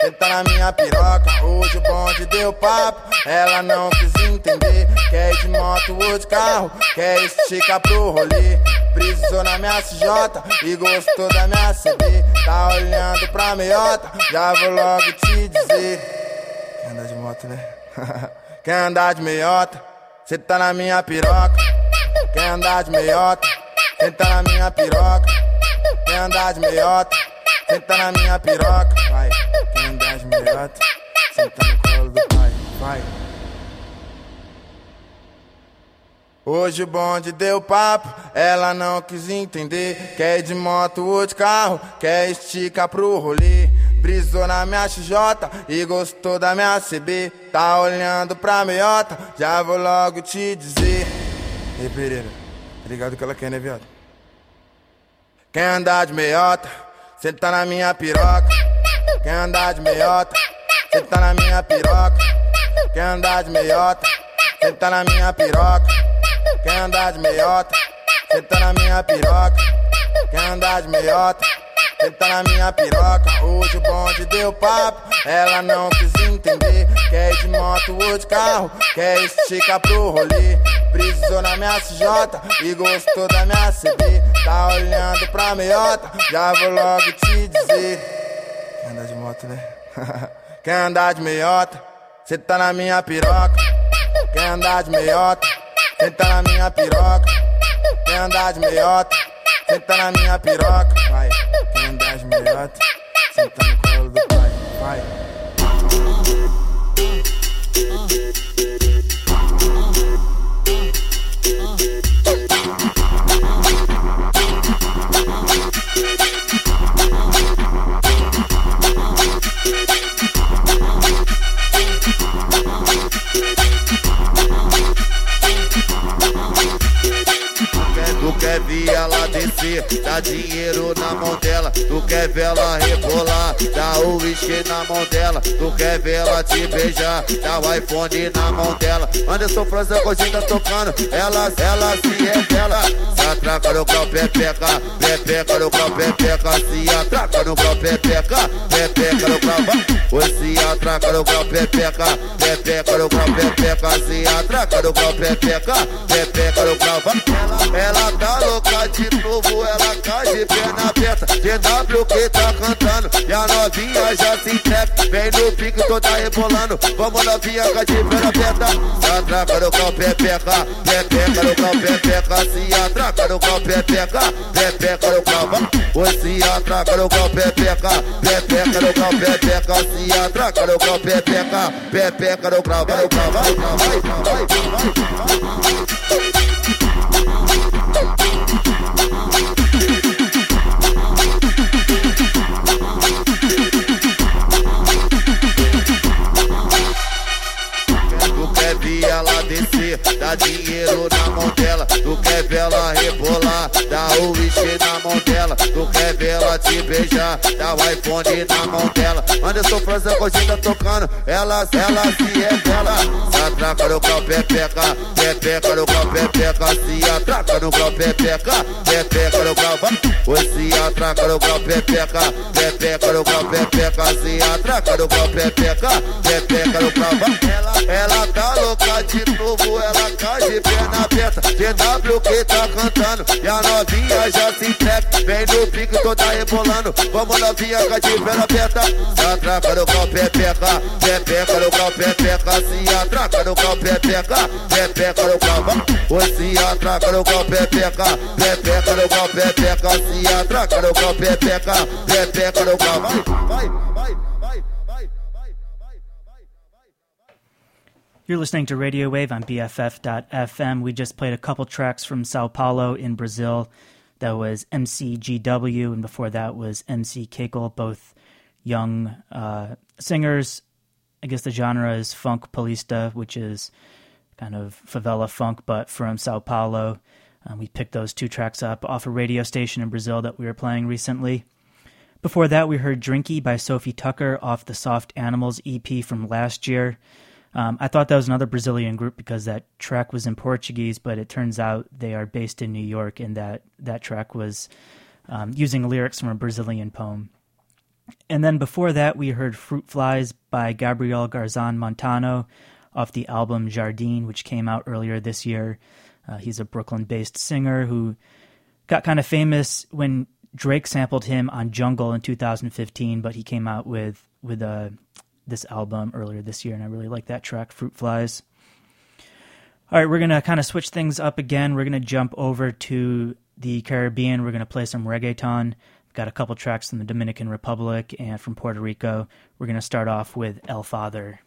senta na minha piroca. Hoje o bonde deu papo, ela não quis entender. Quer ir de moto ou de carro, quer esticar pro rolê. Brisou na minha CJ e gostou da minha CB. Tá olhando pra meiota, já vou logo te dizer. Quer andar de moto, né? Quer andar de meiota, cê tá na minha piroca. Quer andar de meiota, senta na minha piroca. Quer andar de meiota, senta na minha piroca. Vai, quer andar de meiota, senta no colo do pai. Vai. Hoje o bonde deu papo, ela não quis entender. Quer ir de moto ou de carro, quer esticar pro rolê. Brisou na minha XJ e gostou da minha CB. Tá olhando pra meiota, já vou logo te dizer. Ei, Pereira, ligado que ela quer, né, viado? Quer andar de meiota, senta na minha piroca. Quer andar de meiota, senta na minha piroca. Quer andar de meiota, senta na minha piroca. Quer andar de meiota, senta na minha piroca. Quer andar de meiota, senta na minha piroca. Hoje o bonde deu papo, ela não quis entender. Quer ir de moto ou de carro, quer esticar pro rolê. Brisou na minha CJ e gostou da minha CB. Tá olhando pra meiota, já vou logo te dizer. Quer andar de moto, né? Quer andar de meiota, cê tá na minha piroca. Quer andar de meiota, senta na minha piroca. Quer andar de meiota, senta na minha piroca. Vai, andar de meiota, senta no colo do pai. Vai. Quer ver ela descer, dá dinheiro na mão dela. Tu quer ver ela rebolar, dá o uísque na mão dela. Tu quer ver ela te beijar, dá o iPhone na mão dela. Anderson França cozinha tocando, ela, ela se é dela. Se atraca no grau, pepeca, pepeca no grau, pepeca. Se atraca no grau, pepeca, pepeca no grau. Oi, se atraca no grau, pepeca, pepeca no grau, pepeca. Se atraca no grau, pepeca, pepeca no grau. Ela, ela tá louca louca de novo, ela cai de perna aberta. DW que tá cantando, e a novinha já se entrega. Vem no pique, toda rebolando. Vamos novinha com de perna aberta. Se atraca no cal, pepeca, pepeca no cal, pepeca. Se atraca no cal, pepeca, pepeca no cal. Oi, se atraca no cal, pepeca, pepeca no cal, pepeca. Se atraca no cal, pepeca, pepeca no cal. Vai, vai, vai, vai, vai, vai, vai. Dá dinheiro na mão dela. Tu quer ver ela rebolar, dá o uísque na mão dela. Tu quer ver ela te beijar, dá o iPhone na mão dela. Anderson França Cozinha tocando, ela, ela se é dela. Se atraca no cal, pepeca, pepeca no cal, pepeca. Se atraca no cal, pepeca, pepeca no cal. Oi, se atraca no cal, pepeca, pepeca no cal, pepeca. Se atraca no cal, pepeca, pepeca no. Ela, ela tá de novo, ela cai de perna aberta. DW que tá cantando, e a novinha já se entrega. Vem no pique, toda rebolando. Vamos novinha com a de perna aberta. Se atraca no cal, pepeca, pepeca no cal, pepeca. Se atraca no cal, pepeca, pepeca no cal. Oi, se atraca no cal, pepeca, pepeca no cal, pepeca. Se atraca no cal, pepeca, pepeca no. Vai, vai, vai. You're listening to Radio Wave on BFF.FM. We just played a couple tracks from Sao Paulo in Brazil. That was MCGW, and before that was MC Kekel, both young uh, singers. I guess the genre is funk paulista, which is kind of favela funk, but from Sao Paulo. Um, we picked those two tracks up off a radio station in Brazil that we were playing recently. Before that, we heard Drinkee by Sofi Tukker off the Soft Animals EP from last year. Um, I thought that was another Brazilian group because that track was in Portuguese, but it turns out they are based in New York, and that that track was um, using lyrics from a Brazilian poem. And then before that, we heard Fruit Flies by Gabriel Garzon Montano off the album Jardín, which came out earlier this year. Uh, he's a Brooklyn based singer who got kind of famous when Drake sampled him on Jungle in 2015, but he came out with with a this album earlier this year, and I really like that track, Fruit Flies. All right, we're going to kind of switch things up again. We're going to jump over to the Caribbean. We're going to play some reggaeton. We've got a couple tracks from the Dominican Republic and from Puerto Rico. We're going to start off with El Father.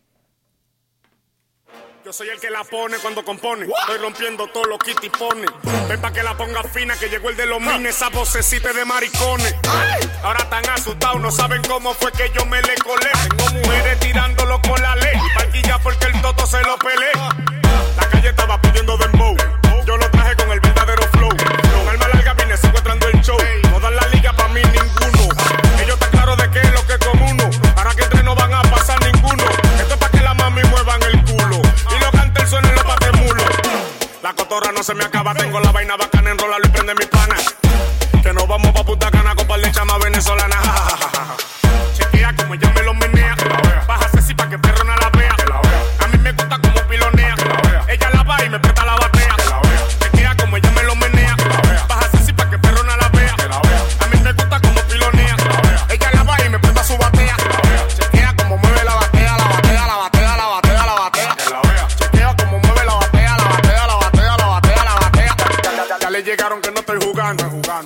Yo soy el que la pone cuando compone. Estoy rompiendo todos los kitty pone. Ven pa' que la ponga fina, que llegó el de los mines, esa vocecita de maricones. Ahora están asustados, no saben cómo fue que yo me le colé. Tengo mujeres tirándolo con la ley. Parquilla porque el toto se lo pelé. La calle estaba pidiendo dembow. La cotorra no se me acaba. Tengo la vaina bacana, enrolarlo y prende mi pana. Que nos vamos pa' puta cana con par de chamas venezolanas.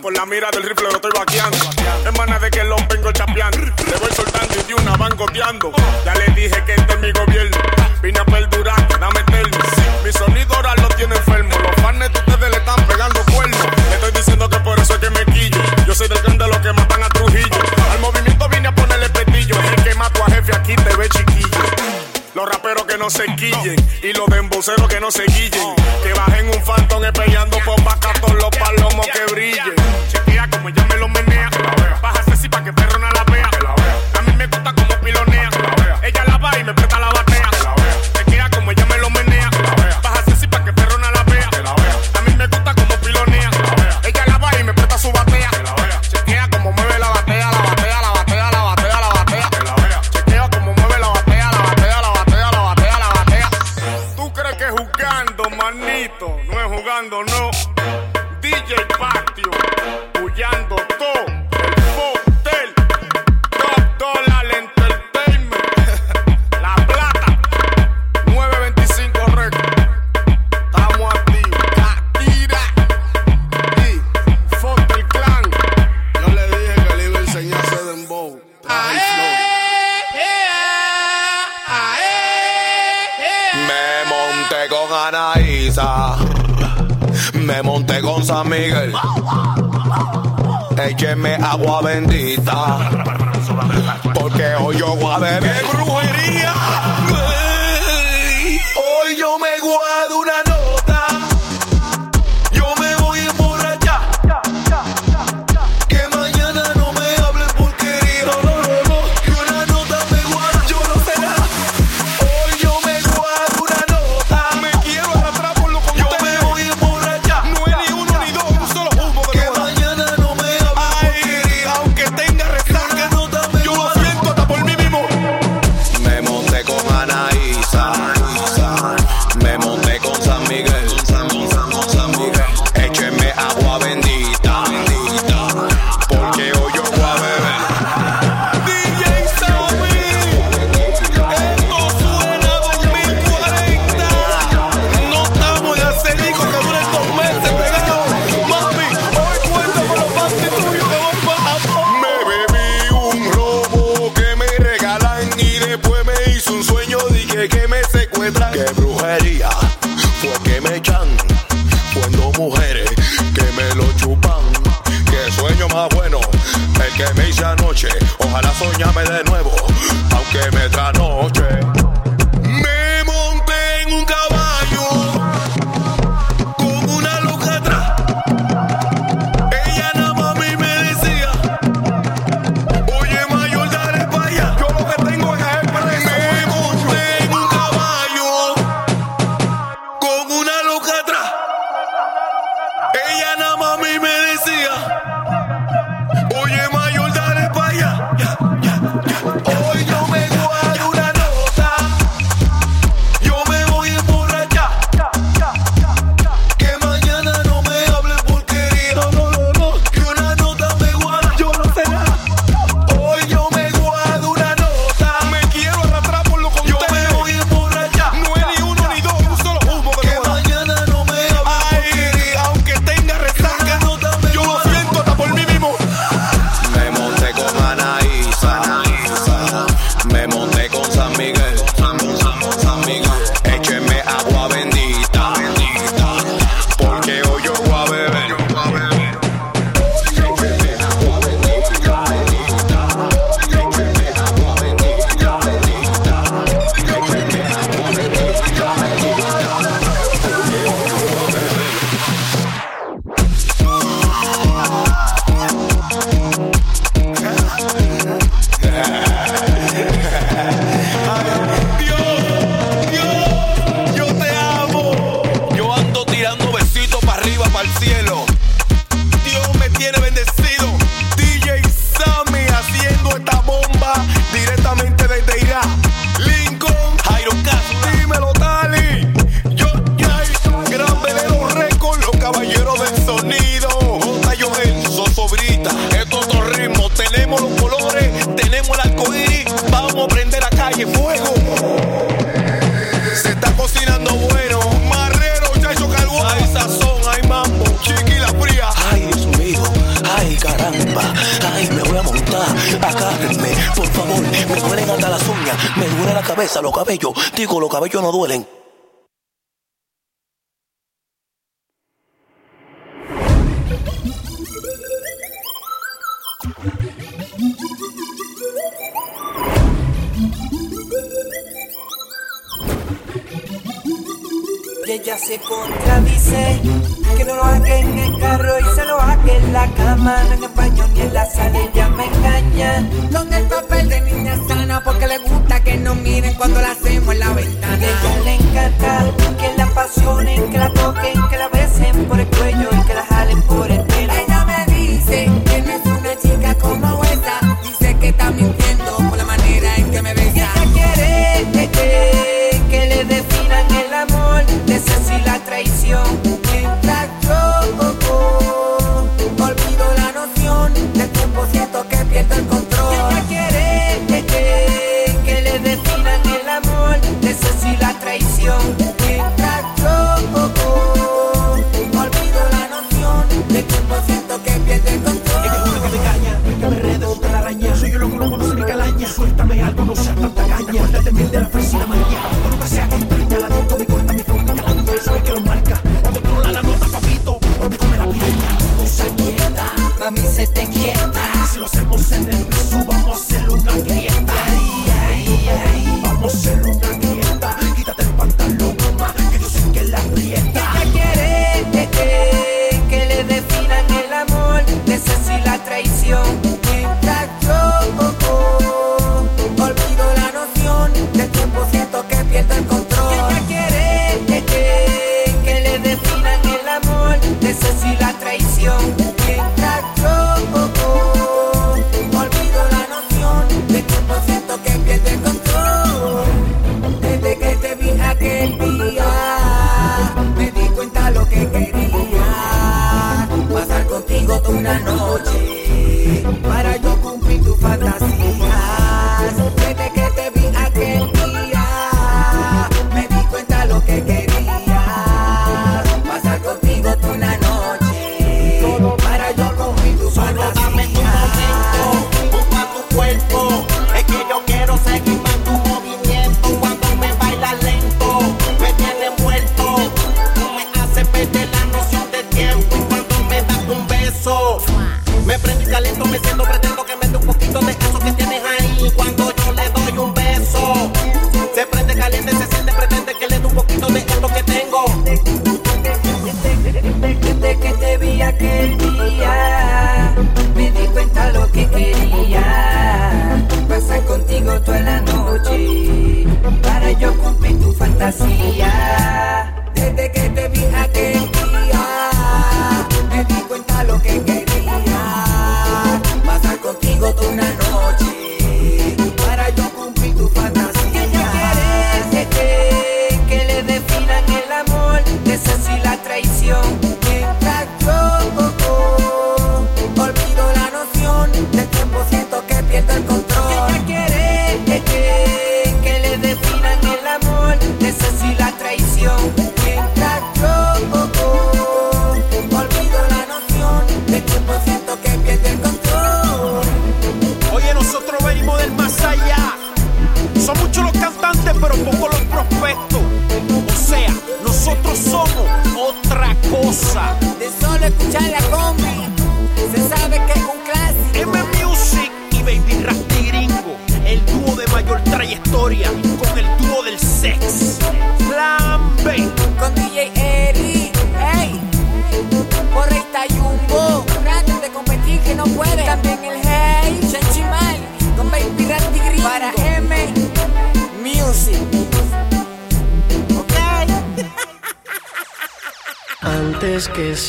Por la mira del rifle lo estoy vaqueando. Hermana de que lo vengo chapeando. Le voy soltando y de una van goteando. Ya le dije que este es mi gobierno. Vine a perdurar, dame eterno. Mi sonido ahora lo tiene enfermo. Los fans de ustedes le están pegando cuernos. Estoy diciendo que por eso es que me quillo. Yo soy del de los que matan a Trujillo. Al movimiento vine a ponerle petillo. El que mato a jefe aquí te ve chiquillo. Los raperos que no se quillen y los demboceros que no se guillen. Que bajen un fantón peleando por vaca todos los palomos que brillen llame cabellos no duelen.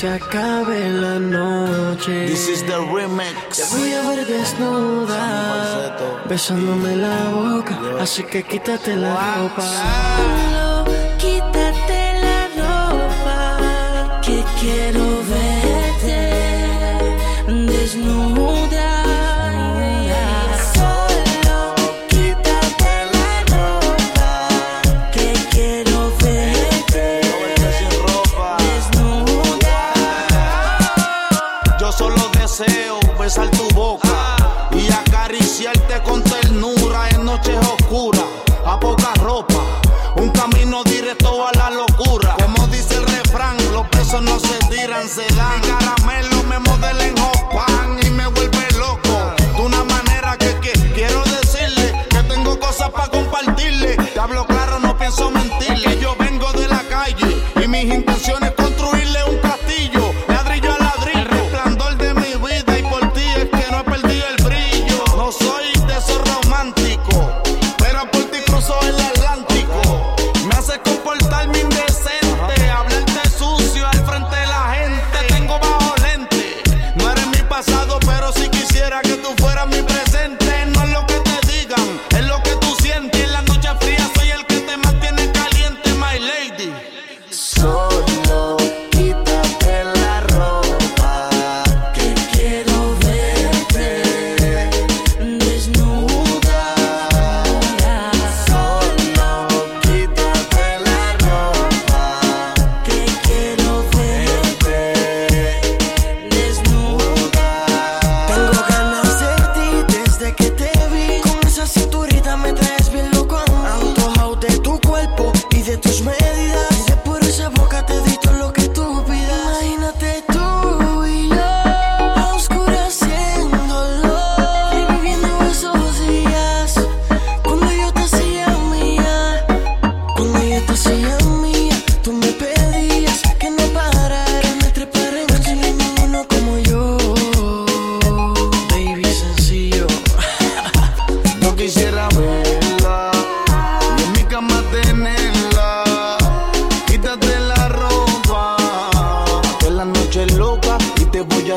se acabe la noche. This is the remix. Te voy a ver desnuda, besándome la boca, así que quítate la ropa. Ah.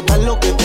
I lo que te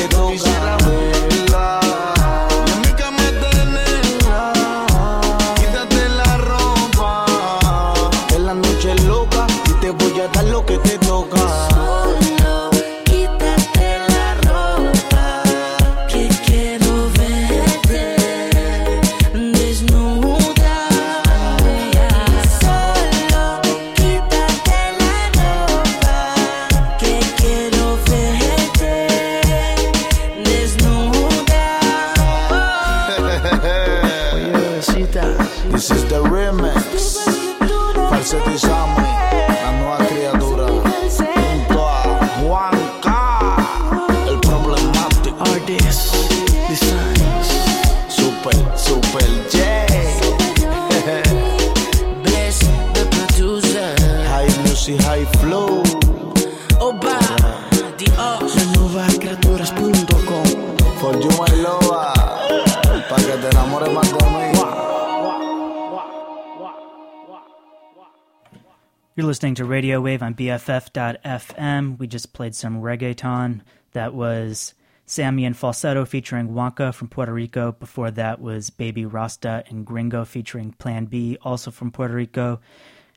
listening to Radio Wave on BFF.FM. We just played some reggaeton. That was Sammy and Falsetto featuring Wonka from Puerto Rico. Before that was Baby Rasta and Gringo featuring Plan B, also from Puerto Rico.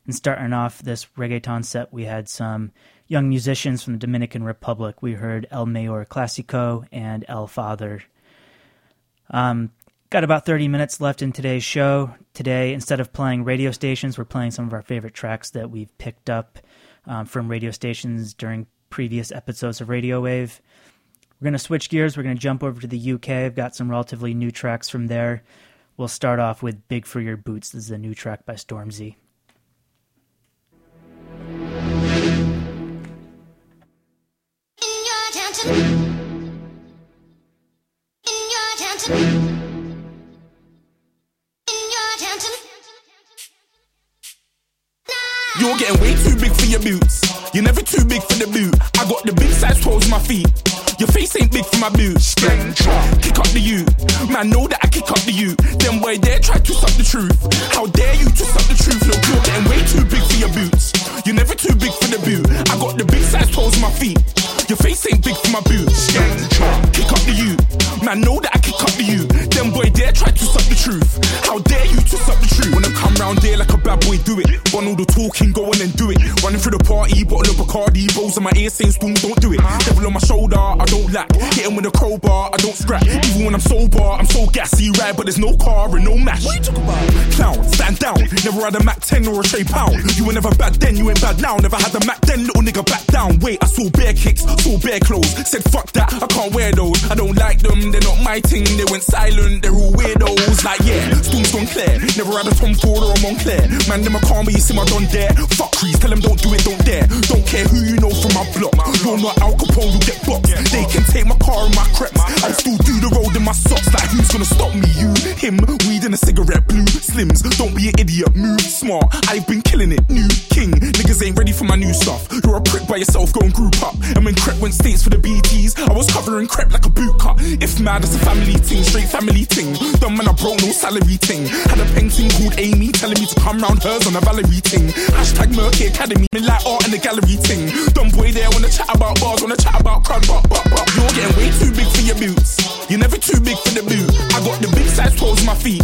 And starting off this reggaeton set, we had some young musicians from the Dominican Republic. We heard El Mayor Clasico and El Father. Um, got about 30 minutes left in today's show. Today, instead of playing radio stations, we're playing some of our favorite tracks that we've picked up um, from radio stations during previous episodes of Radio Wave. We're going to switch gears. We're going to jump over to the UK. I've got some relatively new tracks from there. We'll start off with Big for Your Boots. This is a new track by Stormzy. You're getting way too big for your boots. You're never too big for the boot. I got the big size toes on my feet. Your face ain't big for my boots. Kick up the you. Man, know that I kick up the you. Them boy there try to suck the truth. How dare you to suck the truth? Look, you're getting way too big for your boots. You're never too big for the boot. I got the big size toes on my feet. Your face ain't big for my boots. Kick up the you. Man, know that I kick up the you. Them boy there try to suck the truth. How dare you to suck the truth? When I come round there like a bad boy, do it. Want all the talking, go on and do it. Running through the party, bottle of Bacardi, rolls in my ear saying spoon, don't do it. Devil on my shoulder, I don't lack. Hit him with a crowbar, I don't scrap. Even when I'm sober, I'm so gassy, right? But there's no car and no match. What you talking about? Clown, stand down. Never had a Mac 10 or a Trey Pound. You were never bad then, you ain't bad now. Never had a Mac then, little nigga back down. Wait, I saw bare kicks, saw bare clothes. Said fuck that, I can't wear those. I don't like them, they're not my thing. They went silent, they're all weirdos. Like yeah, spoon's gone clear. Never had a Tom Ford or a Moncler. Man, them a call me, you see my done there. Fuck crease, tell them don't do it, don't dare. Don't care who you know from my block. You're not Al Capone, you get boxed. They can take my car and my creps. I'll still do the road in my socks. Like who's gonna stop me? You, him, weed and a cigarette, blue slims. Don't be an idiot, move smart. I've been killing it, new king. Niggas ain't ready for my new stuff. You're a prick by yourself, go and group up. And when Krept went states for the BETs, I was covering Krept like a boot cut. If mad, that's a family ting, straight family ting. Dumb man, I broke no salary ting. Had a painting called Amy telling me to come round hers on a Valerie ting. Hashtag Merky Academy, me like art and the gallery ting. Dumb boy there wanna chat about bars, wanna chat about crud, but, but, but. You're getting way too big for your boots. You're never too big for the boot. I got the big size toes on my feet.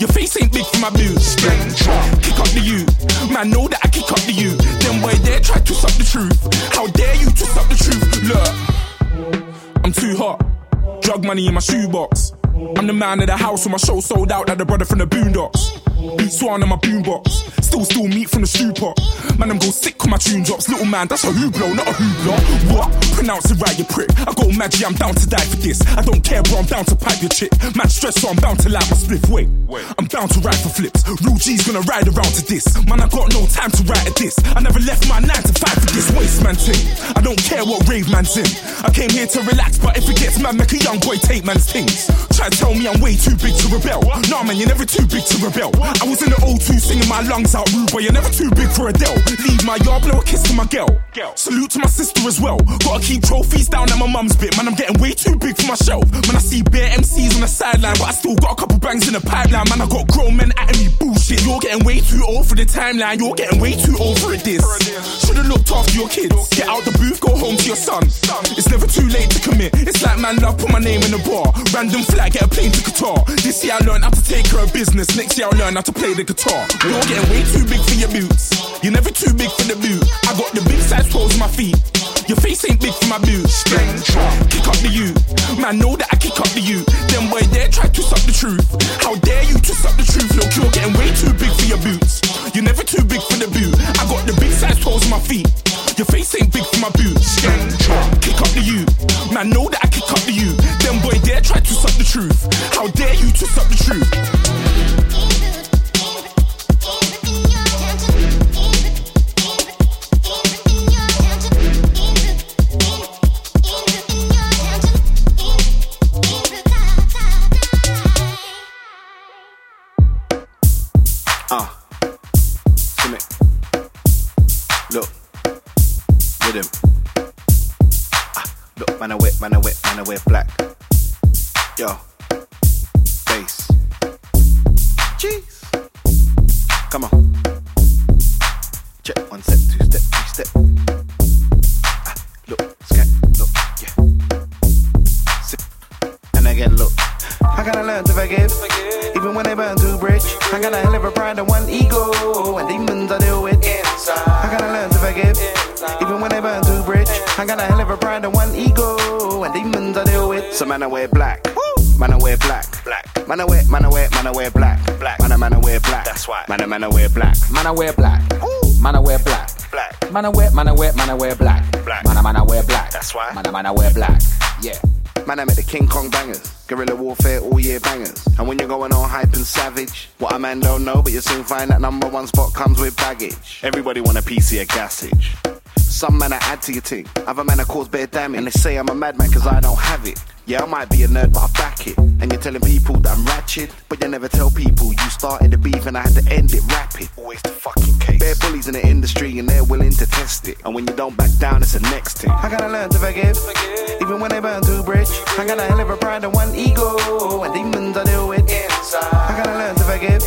Your face ain't big for my boots. Kick up the you. Man, know that I kick up the you. Them boy there try to suck the truth. How dare you to suck the truth? Look, I'm too hot. Drug money in my shoebox. I'm the man of the house when my show sold out like the brother from the boondocks. Beat swan in my boombox. Still, still meat from the stew pot. Man, I'm go sick when my tune drops. Little man, that's a hooplo, not a hoopla. What? Pronounce it right, you prick. I go magic, I'm down to die for this. I don't care, bro, I'm down to pipe your chick. Man, stress, so I'm bound to light my spliff. Wait, I'm bound to ride for flips. Real G's gonna ride around to this. Man, I got no time to write at this. I never left my 9 to 5 for this waste man thing. I don't care what rave man's in. I came here to relax, but if it gets mad, make a young boy take man's things. Try to tell me I'm way too big to rebel. Nah, man, you're never too big to rebel. I was in the O2 singing my lungs out rude, but you're never too big for Adele. Leave my yard, blow a kiss to my girl. Salute to my sister as well. Gotta keep trophies down at my mum's bit. Man, I'm getting way too big for my shelf. Man, I see bare MCs on the sideline, but I still got a couple bangs in the pipeline. Man, I got grown men at me bullshit. You're getting way too old for the timeline. You're getting way too old for this. Should've looked after your kids. Get out the booth, go home to your son. It's never too late to commit. It's like man love, put my name in the bar. Random flag, get a plane to Qatar. This year I learned how to take care of business. Next year I'll learn how to play the guitar. You're getting way too big for your boots. You're never too big for the boot. I got the big size toes on my feet. Your face ain't big for my boots. Kick up the you. Man, know that I kick up the you. Them boy there try to suck the truth. How dare you to suck the truth? Look, you're getting way too big for your boots. You're never too big for the boot. I got the big size toes on my feet. Your face ain't big for my boots. Kick up the you. Man, know that I kick up the you. Them boy there try to suck the truth. How dare you to suck the truth? Rhythm. Ah, look, man, I wet, man, I wet, man, I wear black. Yo, bass. Jeez. Come on. Check one step, two step, three step. Ah, look, scat, look, yeah. Sit. And again, look. I gotta learn to forgive, even when they burn too bridge. I got a hell of a pride and one ego, and demons I deal with. I gotta learn to forgive, even when they burn too bridge. I got a hell of a pride and one ego, and demons I deal with. So man, I wear black. Man, I wear black. Black. Man, I wear, man, I wear, man, I wear black. Black. Man, I, man, I wear black. That's why. Man, I, man, I wear black. Man, I wear black. Man, I wear black. Black. Man, I wear, man, I wear, man, I wear black. Black. Man, I, man, I wear black. That's why. Man, I, man, I wear black. Yeah. Man, I met the King Kong bangers. Guerrilla warfare all year bangers. And when you're going on hype and savage, what a man don't know, but you soon find that number one spot comes with baggage. Everybody want a piece of gassage. Some man I add to your team, other man I cause bare damage. And they say I'm a madman cause I don't have it. Yeah, I might be a nerd, but I back it. And you're telling people that I'm ratchet, but you never tell people you started the beef and I had to end it rapid. Always the fucking case. Bare bullies in the industry and they're willing to test it. And when you don't back down, it's the next thing. I gotta learn to forgive, even when they burn too bridge. I got a hell a pride and one ego, and demons I deal with. I gotta learn to forgive,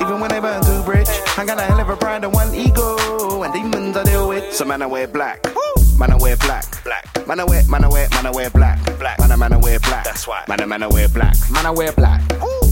even when they burn too bridge. I got a hell of a pride and one ego, and demons I deal with. So man, I wear black. Man, I wear black. Black. Man, I wear, man, I wear, man, I wear black. Black. Man, I, man, I wear black. That's why. Man, I, man, I wear black. Man, I wear black.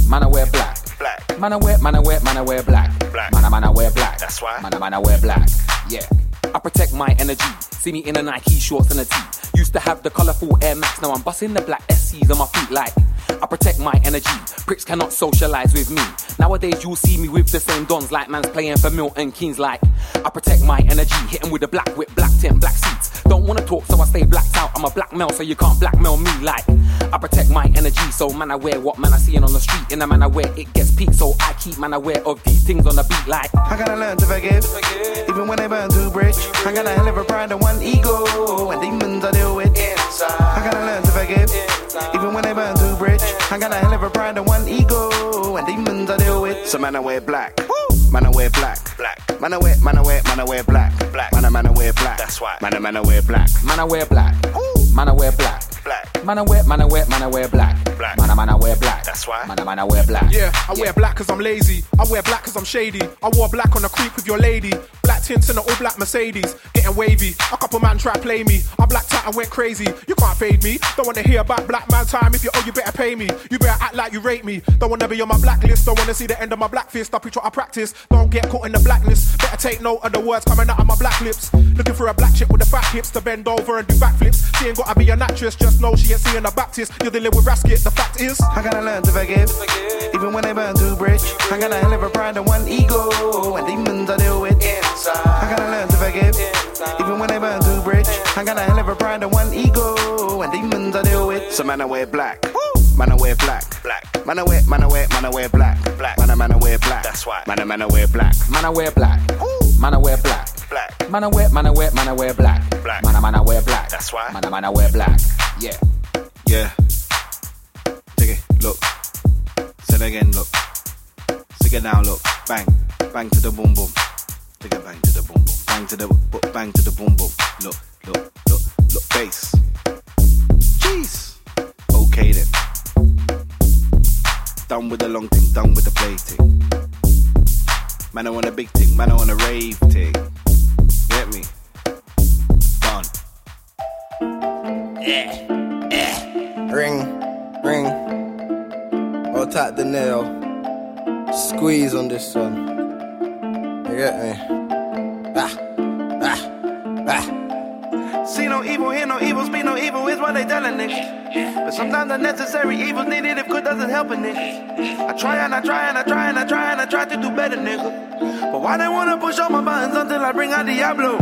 Man, I wear black. Black. Man, I wear, man, I wear, man, I wear black. Black. Man, I, man, I wear black. That's why. Man, I, man, I wear black. Yeah. I protect my energy. See me in a Nike shorts and a tee. Used to have the colourful Air Max, now I'm busting the black SCs on my feet like. I protect my energy. Pricks cannot socialize with me. Nowadays you'll see me with the same dons like man's playing for Milton Keynes like. I protect my energy, hitting with a black whip, black tint, black seats. Don't wanna talk, so I stay blacked out. I'm a black male, so you can't blackmail me like. I protect my energy, so man I wear what man I seeing on the street. In a man I wear it gets peaked, so I keep man aware of these things on the beat like. I gotta learn to forgive, even when they burn too bridge. I gotta hell a pride and one ego, and demons I deal with. I gotta learn to forgive, even when they burn too bridge. I got a hell of a pride and one ego, and demons I deal with. So man, I wear black. Man, I wear black. Black. Man, I wear, man, I wear, man, I wear black. Black. Man, I, man, I wear black. That's why. Man, I, man, I wear black. Man I wear black. Man I wear black. Black. Man I wear, man I wear, man I wear black. Black. Man I, man I wear black. That's why. Man I, man I wear black. Yeah, I wear black cause I'm lazy. I wear black cause I'm shady. I wore black on a creep with your lady. Black tints in an all black Mercedes. Getting wavy. A couple man try play me. I blacked out and went crazy. You can't fade me. Don't wanna hear about black man time. If you owe, you better pay me. You better act like you rate me. Don't wanna be on my blacklist. Don't wanna see the end of my black fist. I preach what I practice. Don't get caught in the blacklist. Better take note of the words coming out of my black lips. Looking for a black chick with the fat hips to bend over and do backflips. She ain't gotta be an actress. Just know she ain't seeing a Baptist. You're dealing with Rasket. The fact is, I gotta learn to forgive, even when they burn too bridge. I got a hell of a pride and one ego, and demons I deal with. Inside. I gotta learn to forgive, even when they burn too bridge. I got a hell of a pride and one ego, and demons I deal with. So man, I wear black. Man, I wear black. Black. Man, I wear, man, I wear, man, I wear black. Black. Man, I, man, I wear black. That's why. Man, I, man, I wear black. Man I wear black. Ooh. Man I wear black. Black. Man I wear, man I wear, man I wear black. Black. Man I, man I wear black. That's why. Man I, man I wear black. Yeah. Yeah. Take it. Look. Say it again. Look. Sing it now. Look. Bang. Bang to the boom boom. Take it. Bang to the boom boom. Bang to the bang to the boom boom. Look. Look. Look. Look. Bass. Jeez. Okay then. Done with the long thing. Done with the play thing. Man, I want a big thing. Man, I want a rave thing. Get me? Done. Yeah, yeah. Ring, ring. I'll tap the nail. Squeeze on this one. You get me? Ah, ah, ah. See no evil, hear no evil, speak no evil is what they telling niggas. But sometimes unnecessary evil's needed if good doesn't help a nigga. I try and I try and I try and I try and I try to do better, nigga. But why they wanna push all my buttons until I bring out Diablo?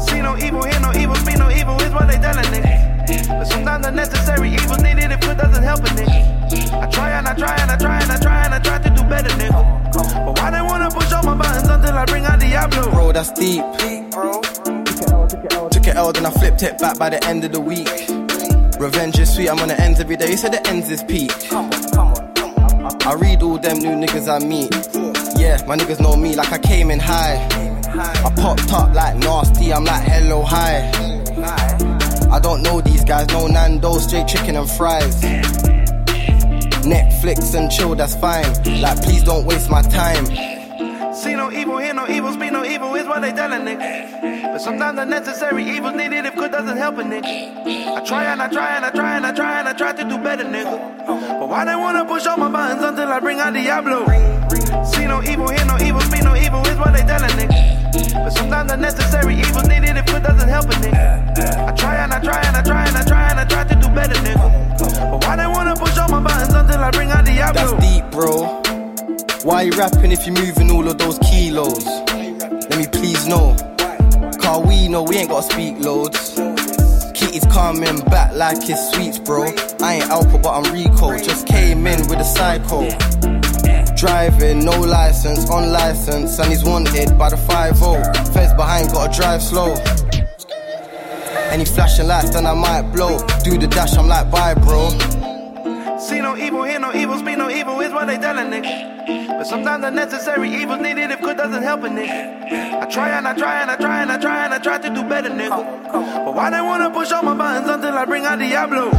See no evil, hear no evil, speak no evil is what they telling niggas. But sometimes unnecessary evil's needed if good doesn't help a nigga. I try and I try and I try and I try and I try to do better, nigga. But why they wanna push all my buttons until I bring out Diablo? Bro, that's deep. Took it L, then I flipped it back by the end of the week. Revenge is sweet, I'm on the ends every day. You said the ends is peak. I read all them new niggas I meet. Yeah, my niggas know me like I came in high. I popped up like nasty, I'm like hello, hi. I don't know these guys, no Nando's, straight chicken and fries. Netflix and chill, that's fine. Like, please don't waste my time. See no evil, hear no evil, speak no evil is what they telling niggas. But sometimes the necessary evil's needed if good doesn't help a nigga. I try and I try and I try and I try and I try to do better, nigga. But why they wanna push all my buttons until I bring out Diablo? See no evil, hear no evil, speak no evil is what they telling niggas. But sometimes the necessary evil's needed if good doesn't help a nigga. I try and I try and I try and I try and I try to do better, nigga. But why they wanna push all my buttons until I bring out Diablo? That's deep, bro. Why you rapping if you're moving all of those kilos? Let me please know. Car we know we ain't gotta speak loads. Kitty's coming back like it's sweets, bro. I ain't Alpha, but I'm Rico. Just came in with a psycho. Driving, no license, on license, and he's wanted by the 5 Feds behind, gotta drive slow. Any flashing lights, then I might blow. Do the dash, I'm like, bye, bro. See no evil, hear no evil, speak no evil is what they telling niggas. But sometimes the necessary evil's needed if good doesn't help a nigga. I try and I try and I try and I try and I try to do better, nigga. But why they wanna push all my buttons until I bring out Diablo?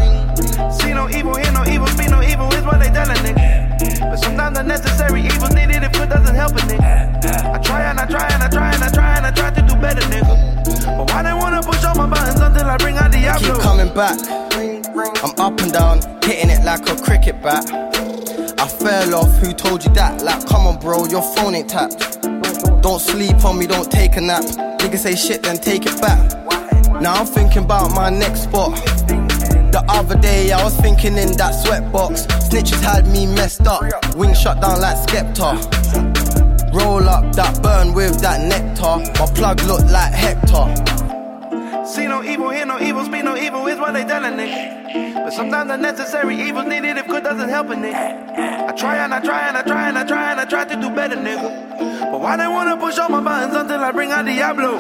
See no evil, hear no evil, speak no evil is what they telling niggas. But sometimes the necessary evil's needed if good doesn't help a nigga. I try and I try and I try and I try and I try to do better, nigga. But why they wanna push all my buttons until I bring out Diablo? Keep coming back. I'm up and down, hitting it like a cricket bat. I fell off, who told you that? Like, come on, bro, your phone ain't tapped. Don't sleep on me, don't take a nap. Nigga say shit, then take it back. Now I'm thinking about my next spot. The other day I was thinking in that sweatbox. Snitches had me messed up. Wings shut down like Skepta. Roll up that burn with that nectar. My plug look like Hector. See no evil, hear no evil, speak no evil is what they telling niggas. But sometimes the necessary evil's needed if good doesn't help a nigga. I try and I try and I try and I try and I try to do better, nigga. But why they wanna push all my buttons until I bring out Diablo?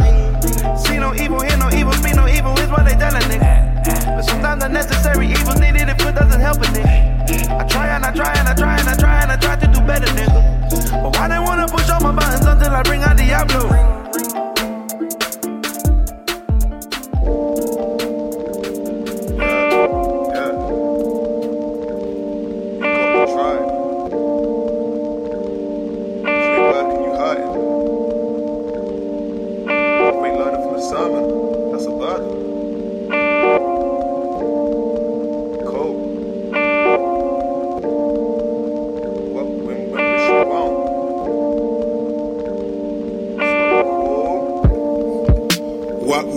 See no evil, hear no evil, speak no evil is what they telling niggas. But sometimes the necessary evil's needed if it doesn't help a nigga. I try and I try and I try and I try and I try to do better, nigga. But why they wanna push all my buttons until I bring out Diablo?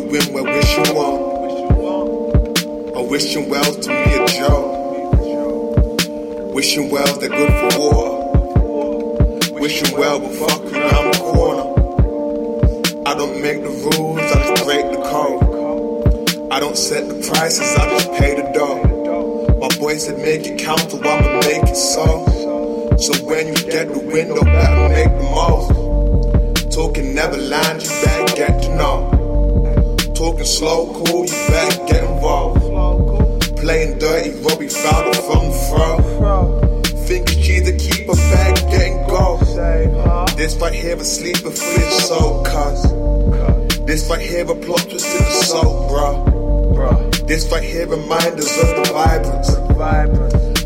We wish you. I wishing well to me a Joe. Wishing well they're good for war. Wishing well but fuck around the corner. I don't make the rules, I just break the code. I don't set the prices, I just pay the dough. My boy said make it count, so I'ma make it so. So when you get the window, better make the most. Talking never Neverland, you better get to know. Talking slow, cool, you better get involved. Playing dirty, Robbie Fowler from throw. Think she's the keeper, bag getting gold. This right here a sleeper for your cuz. This right here a plot twist in the soul, bro. This right here reminders of the vibrance.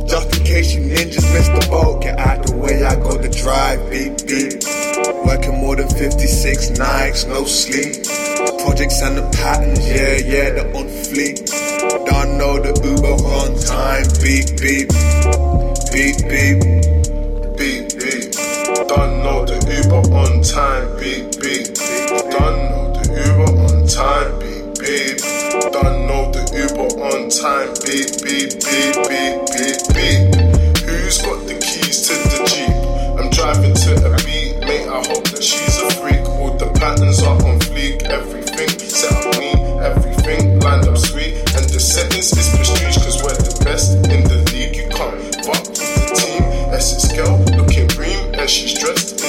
Just in case you ninjas missed the boat, get out the way, I got the drive, beep, beep. Working more than 56 nights, no sleep. Projects and the patterns, yeah, yeah, they're on fleek. Don't know the Uber on time, beep, beep. Beep, beep. Beep, beep. Don't know the Uber on time, beep, beep. Don't know the Uber on time, beep, beep. Don't know the Uber on time, beep, beep, beep, beep, beep, beep. Who's got the keys to the Jeep? I'm driving to a I hope that she's a freak. All the patterns are on fleek. Everything set up me, everything lined up sweet. And the settings is prestige, cause we're the best in the league. You can't fuck with the team. Essex girl looking green, and she's dressed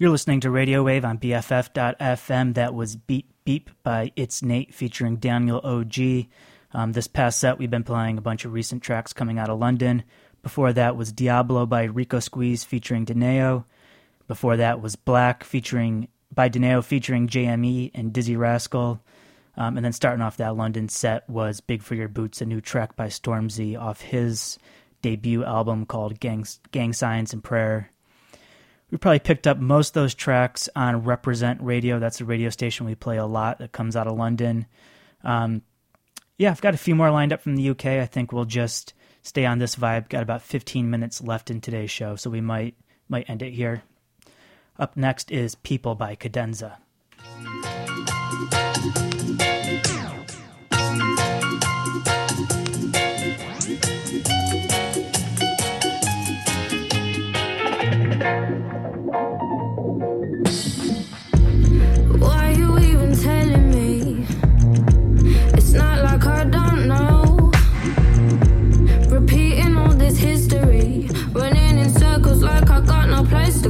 You're listening to Radio Wave on BFF.FM. That was Beep Beep by It's Nate featuring Daniel OG. Um, this past set, we've been playing a bunch of recent tracks coming out of London. Before that was Diablo by Rico Squeeze featuring Deneo. Before that was Black featuring by Deneo featuring JME and Dizzee Rascal. Um, and then starting off that London set was Big for Your Boots, a new track by Stormzy off his debut album called Gang, Gang Signs and Prayer. We probably picked up most of those tracks on Represent Radio. That's a radio station we play a lot that comes out of London. Um, yeah, I've got a few more lined up from the UK. I think we'll just stay on this vibe. Got about 15 minutes left in today's show, so we might might end it here. Up next is People by Cadenza.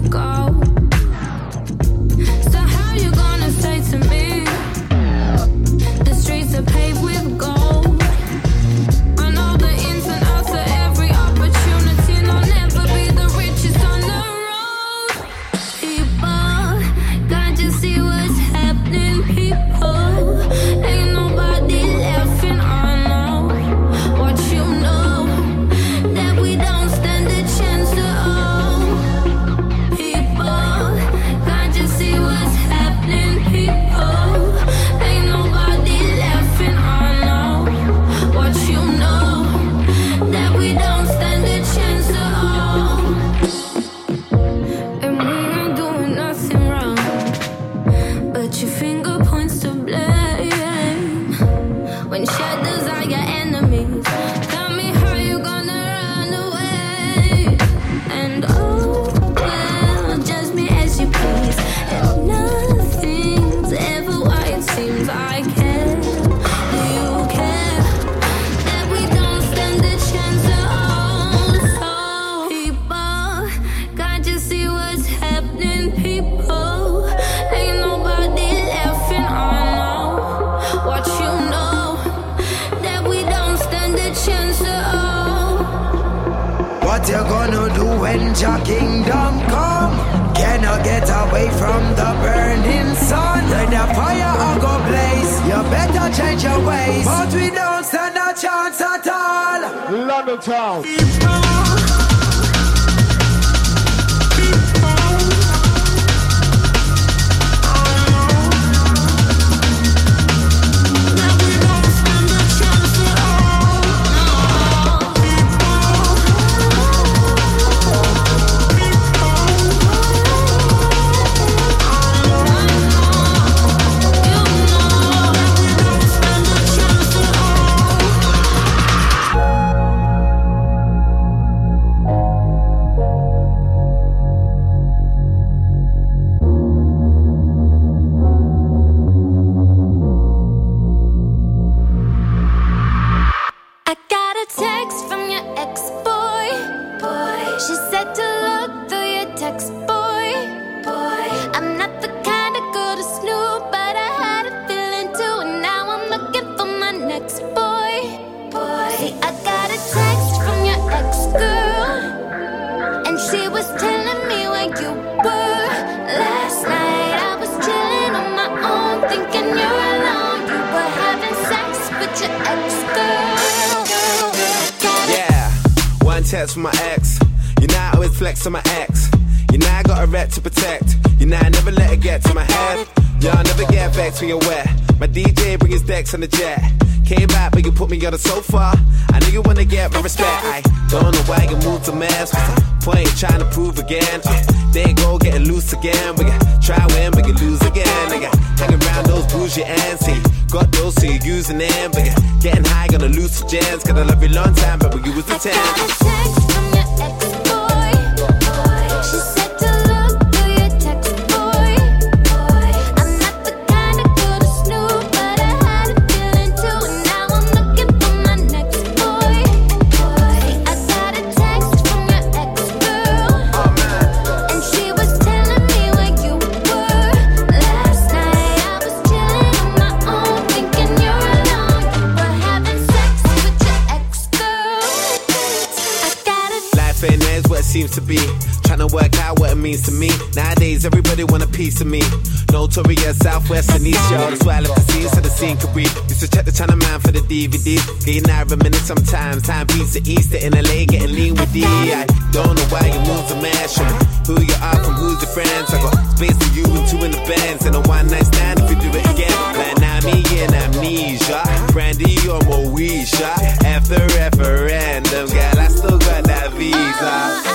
To go. So how you gonna say to me? The streets are paved with What you gonna do when your kingdom come? Cannot get away from the burning sun. When the fire all go blaze, you better change your ways. But we don't stand a chance at all. London town. On the jet. Came back, but you put me on the sofa. Victoria, Southwest and East Shore. That's why I love the scene so the scene could breathe. Used to check the China man for the DVDs. Getting out of a minute sometimes. Time beats the Easter in LA, getting lean with D. I don't know why your moves are mashing. Who you are from who's your friends. I got space for you and two in the bands. And a one night stand if you do it again. Man, I'm me in amnesia. Brandy or Moesha. After referendum, girl, I still got that visa.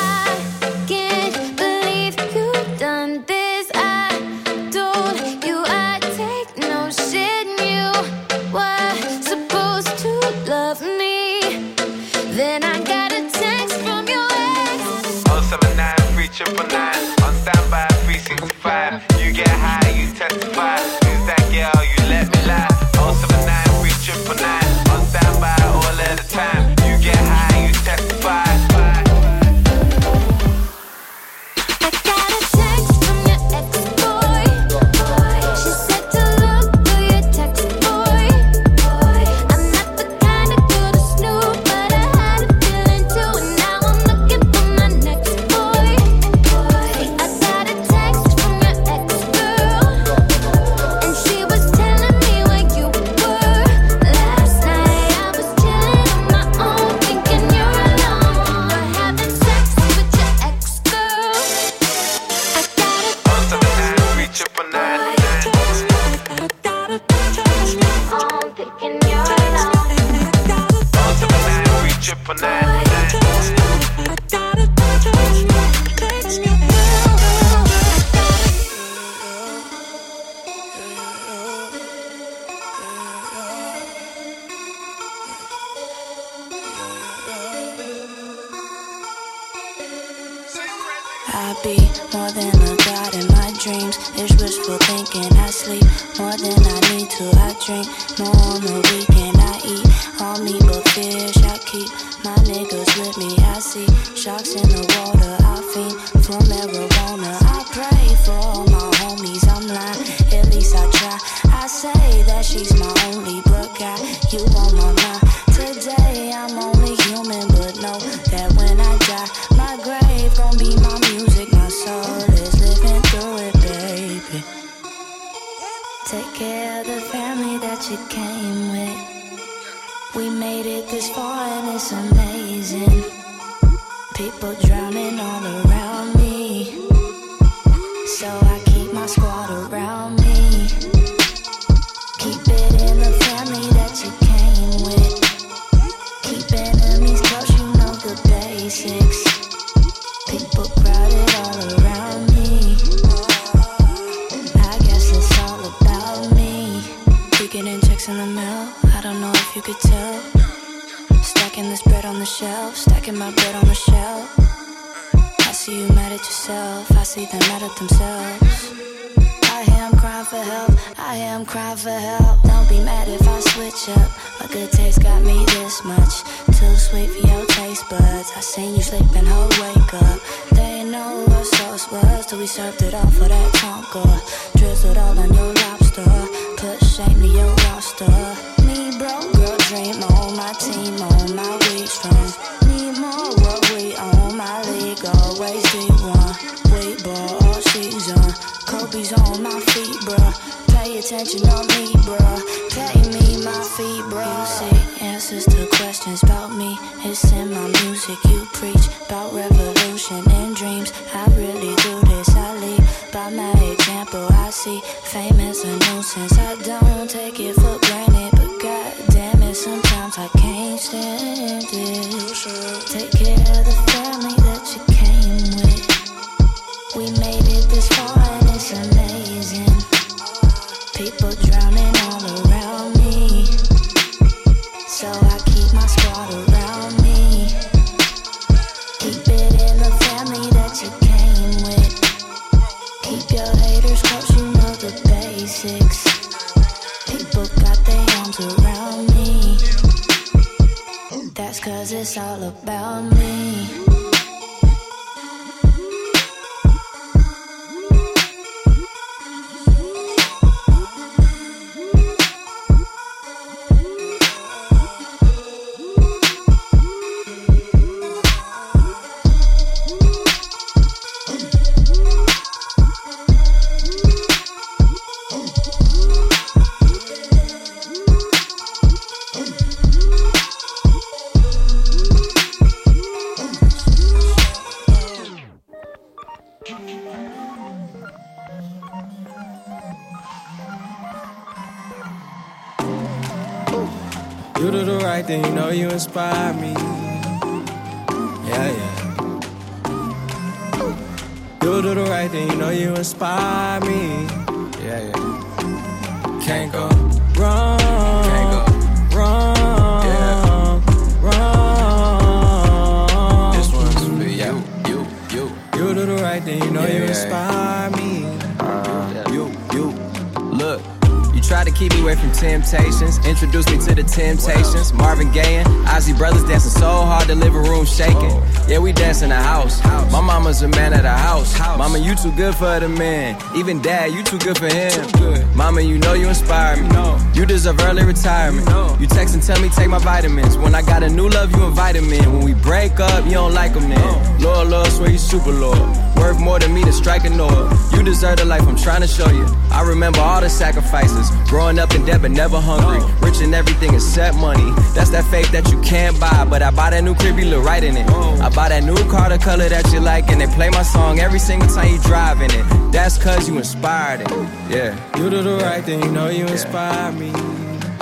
You too good for the man. Even dad, you too good for him. Mama, you know you inspire me. You deserve early retirement. You text and tell me take my vitamins. When I got a new love, you invite him in. When we break up, you don't like him then. Lord, Lord, swear you super Lord. Worth more than me to strike a Noah. You deserve the life I'm trying to show you. I remember all the sacrifices. Growing up in debt but never hungry. Rich in everything except money. That's that faith that you can't buy. But I buy that new crib, you look right in it. I buy that new car, the color that you like. And they play my song every single time you drive in it. That's cause you inspired it. Yeah. You do the right thing, you know you inspire me.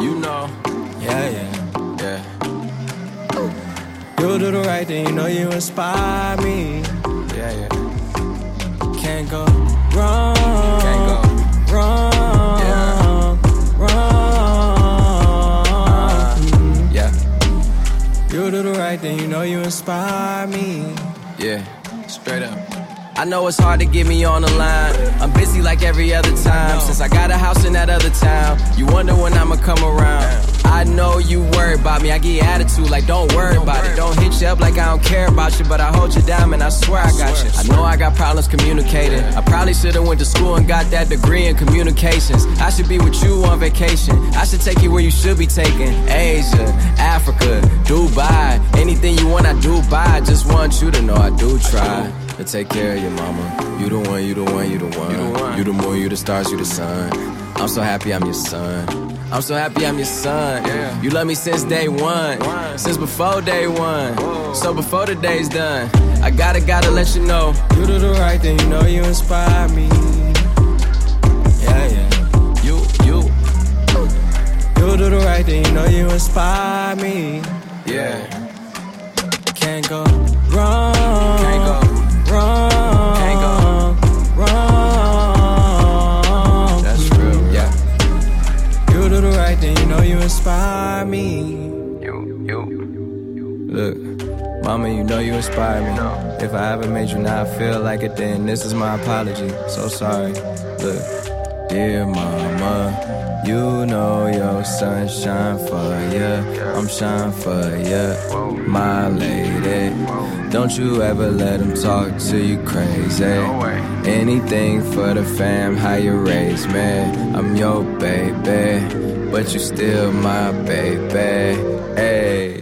You know. Yeah, yeah. Yeah. You do the right thing, you know you inspire me. Yeah, yeah. Can't go wrong. Can't go wrong. Wrong. Yeah. Mm-hmm. You do the right thing, you know you inspire me. Yeah, straight up. I know it's hard to get me on the line. I'm busy like every other time. Since I got a house in that other town, you wonder when I'ma come around. I know you worry about me. I get attitude like don't worry about it. Don't hit you up like I don't care about you, but I hold you down and I swear I got you. I know I got problems communicating. I probably should've went to school and got that degree in communications. I should be with you on vacation. I should take you where you should be taken. Asia, Africa, Dubai. Anything you want, I do buy. Just want you to know I do try to take care of your mama. You the one, you the one, you the one. You the one. You the moon, you the stars, you the sun. I'm so happy I'm your son. I'm so happy I'm your son. You love me since day one. Since before day one. So before the day's done. I gotta, gotta let you know. You do the right thing, you know you inspire me. Yeah, yeah. You, you. You do the right thing, you know you inspire me. Yeah. Can't go wrong. Can't go wrong. You inspire me. You, you. Look, mama, you know you inspire me. If I ever made you not feel like it, then this is my apology. So sorry. Look, dear mama, you know your sunshine for ya. I'm shine for ya, my lady. Don't you ever let him talk to you crazy. Anything for the fam, how you raise me. I'm your baby, but you still my baby. Hey.